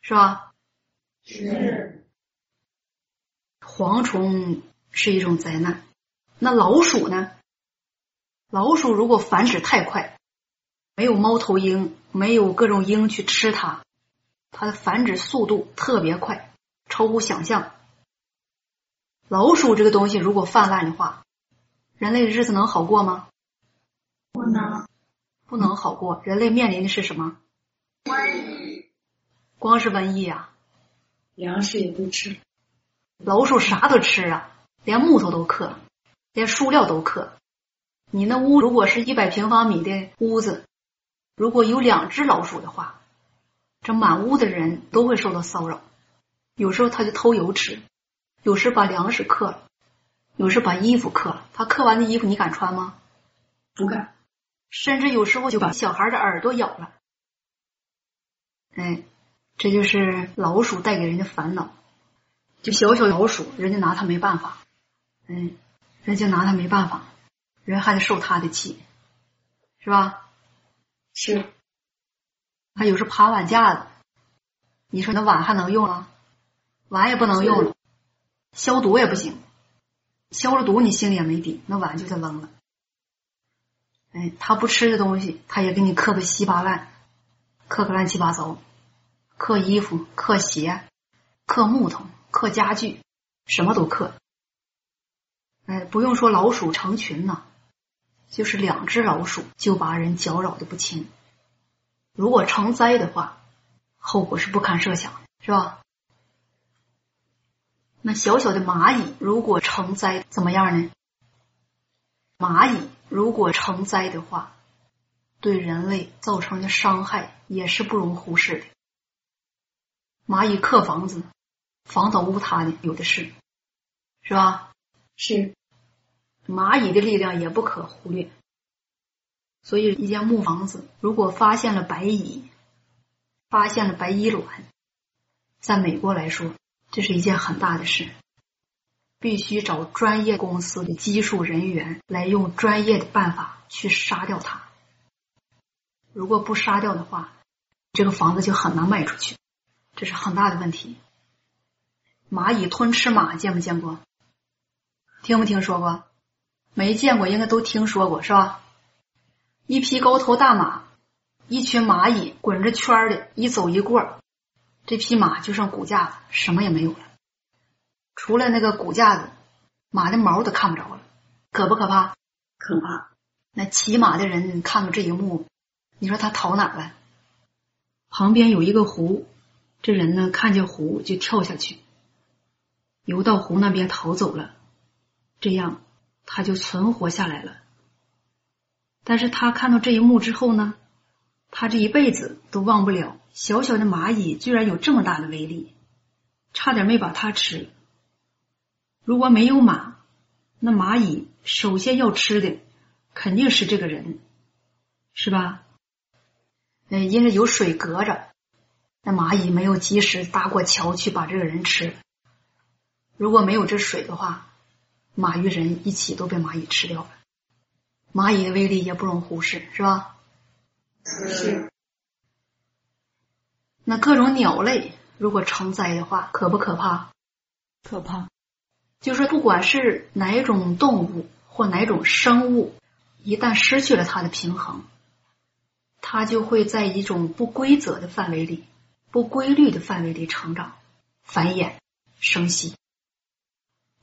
C: 是吧？
B: 是。
C: 蝗虫。是一种灾难。那老鼠呢？老鼠如果繁殖太快，没有猫头鹰，没有各种鹰去吃它，它的繁殖速度特别快，超乎想象。老鼠这个东西如果泛滥的话，人类的日子能好过吗？
E: 不能，
C: 不能好过。人类面临的是什么？
D: 瘟疫。
C: 光是瘟疫啊，
B: 粮食也不吃。
C: 老鼠啥都吃啊。连木头都嗑，连塑料都刻。你那屋如果是一百平方米的屋子，如果有两只老鼠的话，这满屋的人都会受到骚扰。有时候他就偷油吃，有时把粮食克了，有时把衣服克了。他克完的衣服你敢穿吗？
B: 不敢。
C: 甚至有时候就把小孩的耳朵咬了。哎，这就是老鼠带给人的烦恼。就小小老鼠，人家拿它没办法。嗯，人家拿他没办法，人还得受他的气，是吧？
B: 是。
C: 还有时爬碗架子，你说那碗还能用吗？碗也不能用了，消毒也不行，消了毒你心里也没底，那碗就得扔了。哎，他不吃的东西，他也给你刻个稀巴烂，刻个乱七八糟，刻衣服、刻鞋、刻木头、刻家具，什么都刻。哎，不用说老鼠成群呐，就是两只老鼠就把人搅扰的不轻。如果成灾的话，后果是不堪设想，是吧？那小小的蚂蚁如果成灾怎么样呢？蚂蚁如果成灾的话，对人类造成的伤害也是不容忽视的。蚂蚁克房子，房倒屋塌的有的是，是吧？
B: 是，
C: 蚂蚁的力量也不可忽略。所以，一间木房子如果发现了白蚁，发现了白蚁卵，在美国来说，这是一件很大的事，必须找专业公司的技术人员来用专业的办法去杀掉它。如果不杀掉的话，这个房子就很难卖出去，这是很大的问题。蚂蚁吞吃马，见没见过？听没听说过？没见过，应该都听说过，是吧？一匹高头大马，一群蚂蚁滚着圈的，一走一过，这匹马就剩骨架子，什么也没有了，除了那个骨架子，马的毛都看不着了，可不可怕？
B: 可怕！
C: 那骑马的人看到这一幕，你说他逃哪了？旁边有一个湖，这人呢看见湖就跳下去，游到湖那边逃走了，这样他就存活下来了。但是他看到这一幕之后呢，他这一辈子都忘不了小小的蚂蚁居然有这么大的威力，差点没把他吃。如果没有马，那蚂蚁首先要吃的肯定是这个人，是吧？嗯，因为有水隔着，那蚂蚁没有及时搭过桥去把这个人吃。如果没有这水的话，马与人一起都被蚂蚁吃掉了。蚂蚁的威力也不容忽视，是吧？
B: 是。
C: 那各种鸟类如果成灾的话，可不可怕？
A: 可怕。
C: 就是不管是哪种动物或哪种生物，一旦失去了它的平衡，它就会在一种不规则的范围里、不规律的范围里成长、繁衍、生息。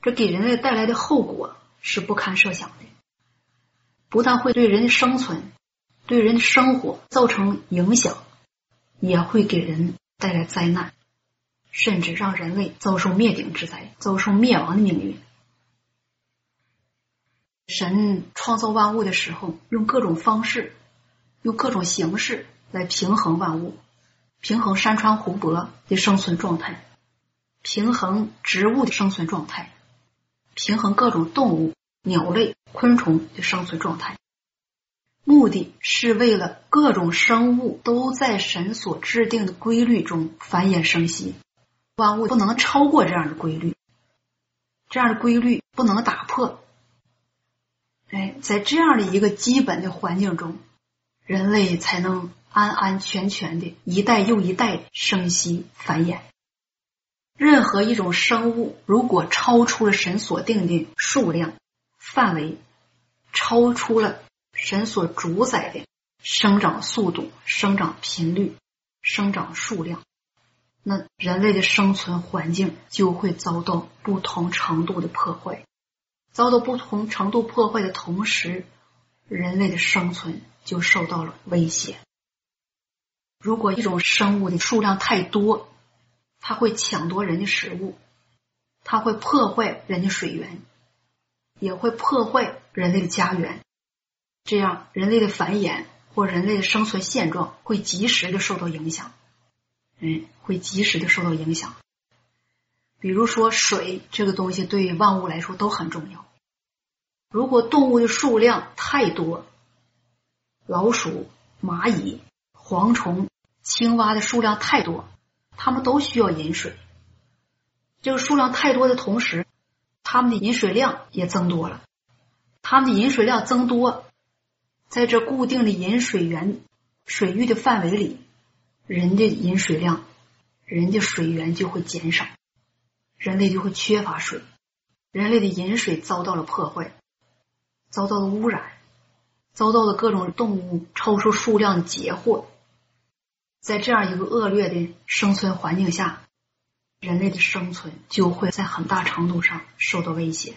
C: 这给人类带来的后果是不堪设想的。不但会对人的生存、对人的生活造成影响，也会给人带来灾难，甚至让人类遭受灭顶之灾、遭受灭亡的命运。神创造万物的时候，用各种方式、用各种形式来平衡万物，平衡山川湖泊的生存状态，平衡植物的生存状态，平衡各种动物。鸟类、昆虫的生存状态，目的是为了各种生物都在神所制定的规律中繁衍生息，万物不能超过这样的规律，这样的规律不能打破。哎，在这样的一个基本的环境中，人类才能安安全全的一代又一代生息繁衍。任何一种生物如果超出了神所定的数量，范围超出了神所主宰的生长速度、生长频率、生长数量，那人类的生存环境就会遭到不同程度的破坏。遭到不同程度破坏的同时，人类的生存就受到了威胁。如果一种生物的数量太多，它会抢夺人的食物，它会破坏人的水源。也会破坏人类的家园，这样人类的繁衍或人类的生存现状会及时的受到影响。嗯，会及时的受到影响。比如说水这个东西对于万物来说都很重要。如果动物的数量太多，老鼠、蚂蚁、蝗虫、青蛙的数量太多，他们都需要饮水。这个数量太多的同时。他们的饮水量也增多了，他们的饮水量增多，在这固定的饮水源水域的范围里，人的饮水量、人的水源就会减少，人类就会缺乏水，人类的饮水遭到了破坏，遭到了污染，遭到了各种动物超出数量的截获，在这样一个恶劣的生存环境下。人类的生存就会在很大程度上受到威胁。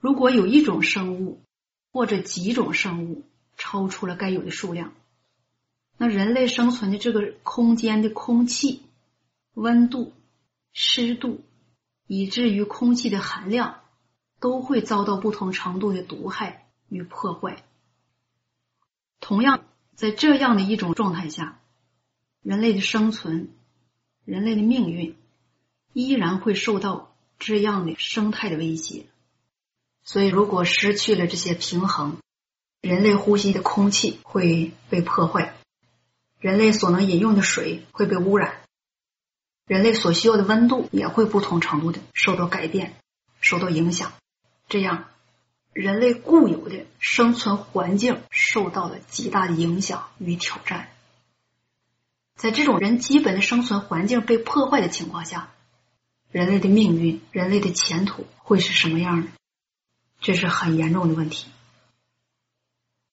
C: 如果有一种生物或者几种生物超出了该有的数量，那人类生存的这个空间的空气、温度、湿度，以至于空气的含量，都会遭到不同程度的毒害与破坏。同样，在这样的一种状态下，人类的生存。人类的命运依然会受到这样的生态的威胁，所以如果失去了这些平衡，人类呼吸的空气会被破坏，人类所能饮用的水会被污染，人类所需要的温度也会不同程度的受到改变、受到影响。这样，人类固有的生存环境受到了极大的影响与挑战。在这种人基本的生存环境被破坏的情况下，人类的命运、人类的前途会是什么样的？这是很严重的问题。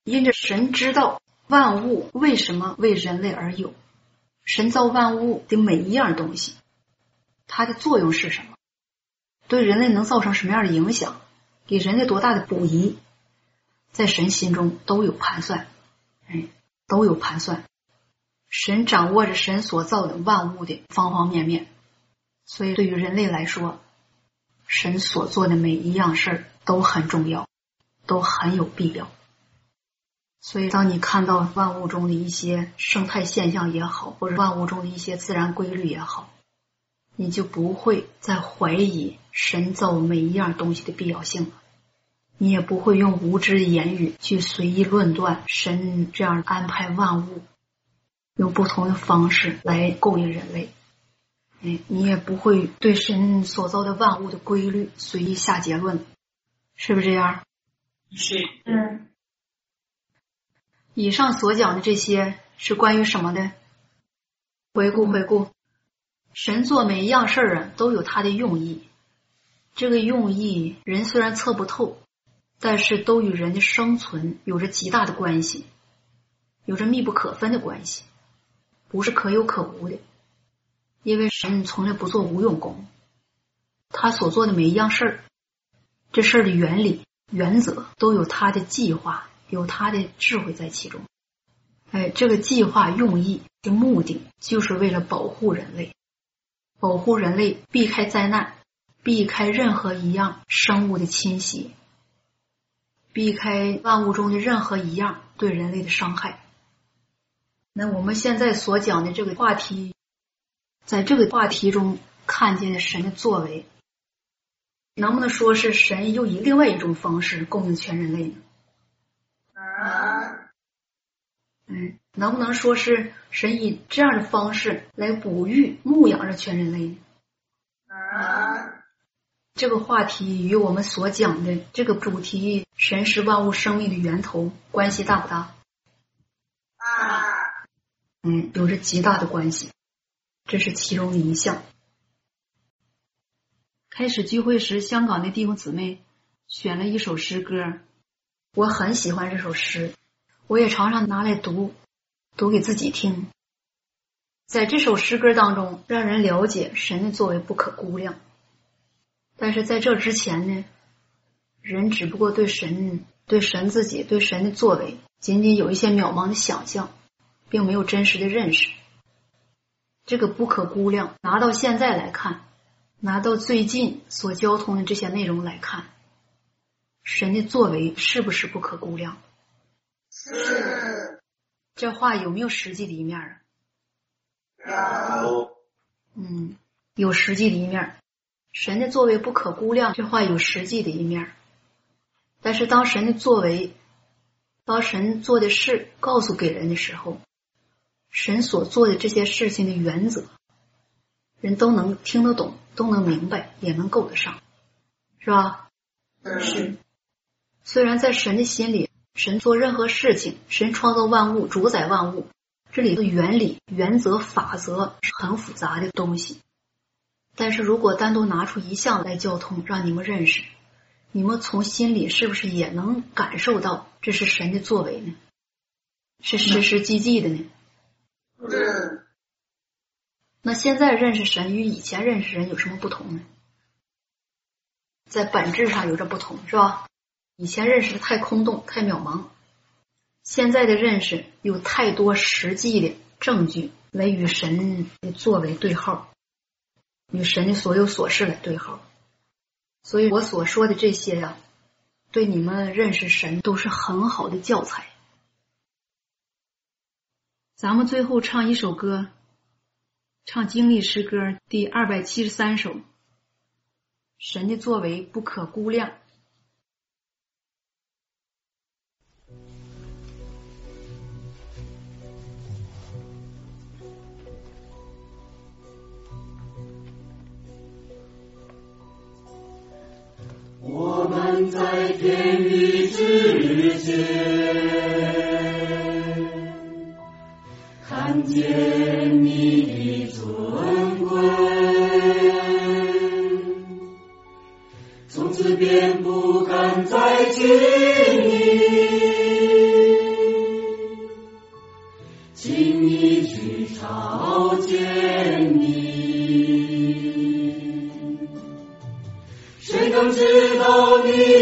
C: 因着神知道万物为什么为人类而有，神造万物的每一样东西，它的作用是什么？对人类能造成什么样的影响？给人家多大的补益？在神心中都有盘算，哎，都有盘算。神掌握着神所造的万物的方方面面，所以对于人类来说，神所做的每一样事儿都很重要，都很有必要。所以，当你看到万物中的一些生态现象也好，或者万物中的一些自然规律也好，你就不会再怀疑神造每一样东西的必要性了。你也不会用无知的言语去随意论断神这样安排万物。用不同的方式来供应人类，哎，你也不会对神所造的万物的规律随意下结论，是不是这样？
B: 是。
E: 嗯。
C: 以上所讲的这些是关于什么的？回顾回顾，神做每一样事儿啊，都有他的用意。这个用意人虽然测不透，但是都与人的生存有着极大的关系，有着密不可分的关系。不是可有可无的，因为神从来不做无用功，他所做的每一样事儿，这事儿的原理、原则都有他的计划，有他的智慧在其中。哎，这个计划用意的目的，就是为了保护人类，保护人类避开灾难，避开任何一样生物的侵袭，避开万物中的任何一样对人类的伤害。那我们现在所讲的这个话题，在这个话题中看见的神的作为，能不能说是神又以另外一种方式供应全人类呢？
D: 啊，
C: 嗯，能不能说是神以这样的方式来哺育、牧养着全人类呢？
D: 啊，
C: 这个话题与我们所讲的这个主题“神是万物生命的源头”关系大不大？
D: 啊。
C: 嗯，有着极大的关系，这是其中的一项。开始聚会时，香港的弟兄姊妹选了一首诗歌，我很喜欢这首诗，我也常常拿来读，读给自己听。在这首诗歌当中，让人了解神的作为不可估量。但是在这之前呢，人只不过对神、对神自己、对神的作为，仅仅有一些渺茫的想象。并没有真实的认识，这个不可估量。拿到现在来看，拿到最近所交通的这些内容来看，神的作为是不是不可估量？
D: 是。
C: 这话有没有实际的一面
D: 啊？
F: 有。
C: 嗯，有实际的一面。神的作为不可估量，这话有实际的一面。但是当神的作为，当神做的事告诉给人的时候，神所做的这些事情的原则，人都能听得懂，都能明白，也能够得上，是吧？
D: 是。
C: 虽然在神的心里，神做任何事情，神创造万物，主宰万物，这里的原理、原则、法则是很复杂的东西。但是如果单独拿出一项来交通，让你们认识，你们从心里是不是也能感受到这是神的作为呢？是实实际际的呢？
D: 嗯。
C: 那现在认识神与以前认识人有什么不同呢？在本质上有着不同，是吧？以前认识的太空洞、太渺茫，现在的认识有太多实际的证据来与神的作为对号，与神的所有琐事来对号。所以我所说的这些呀，对你们认识神都是很好的教材。咱们最后唱一首歌，唱经历诗歌第二百七十三首。神的作为不可估量。
J: 我们在天地之间看见你的尊贵从此便不敢再轻易轻易去朝见你。谁能知 You.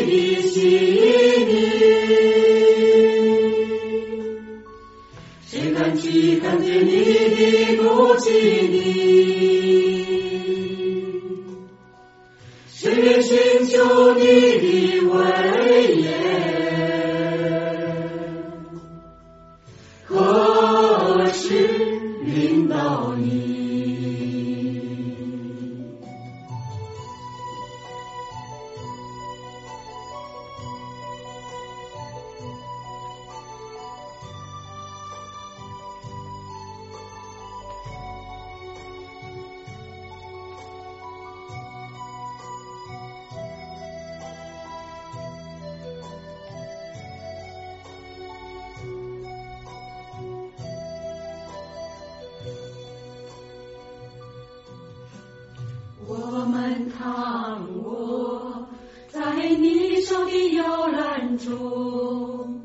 J: 为你手的摇篮中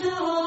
K: know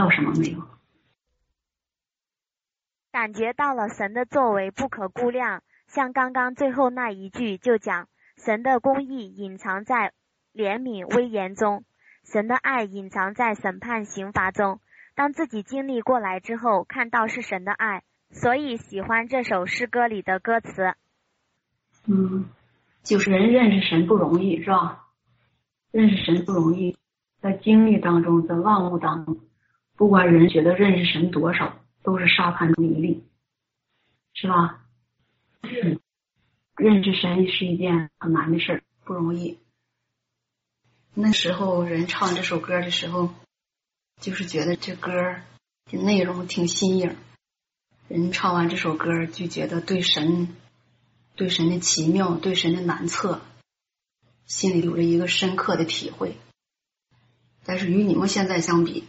K: 到
C: 什么没有？
L: 感觉到了神的作为不可估量，像刚刚最后那一句就讲，神的公义隐藏在怜悯威严中，神的爱隐藏在审判刑罚中。当自己经历过来之后，看到是神的爱，所以喜欢这首诗歌里的歌词。
C: 嗯，就是人认识神不容易，是吧？认识神不容易，在经历当中，在万物当中，不管人觉得认识神多少都是沙盘主粒是吧？认识神是一件很难的事不容易。那时候人唱这首歌的时候就是觉得这歌的内容挺新颖人唱完这首歌就觉得对神对神的奇妙对神的难测心里有了一个深刻的体会。但是与你们现在相比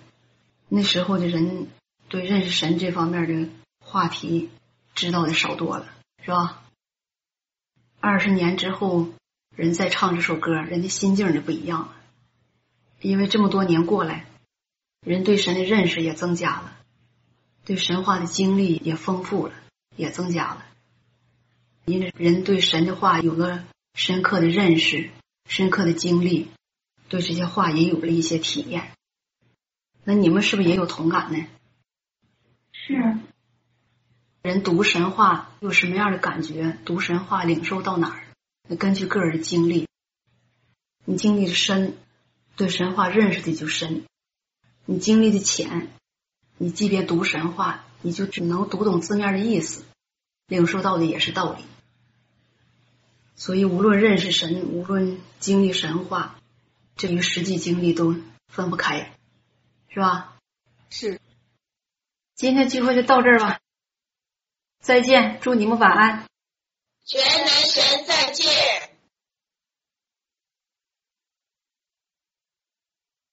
C: 那时候的人对认识神这方面的话题知道的少多了，是吧？二十年之后，人再唱这首歌，人的心境就不一样了。因为这么多年过来，人对神的认识也增加了，对神话的经历也丰富了，也增加了。因为人对神的话有了深刻的认识、深刻的经历，对这些话也有了一些体验。那你们是不是也有同感呢？
E: 是。
C: 人读神话有什么样的感觉？读神话领受到哪儿？那根据个人的经历，你经历的深。对神话认识的就深，你经历的浅，你即便读神话，你就只能读懂字面的意思，领受到的也是道理。所以，无论认识神，无论经历神话，这与实际经历都分不开，是吧？
G: 是。
C: 今天聚会就到这儿吧，再见，祝你们晚安。
M: 全能神再见。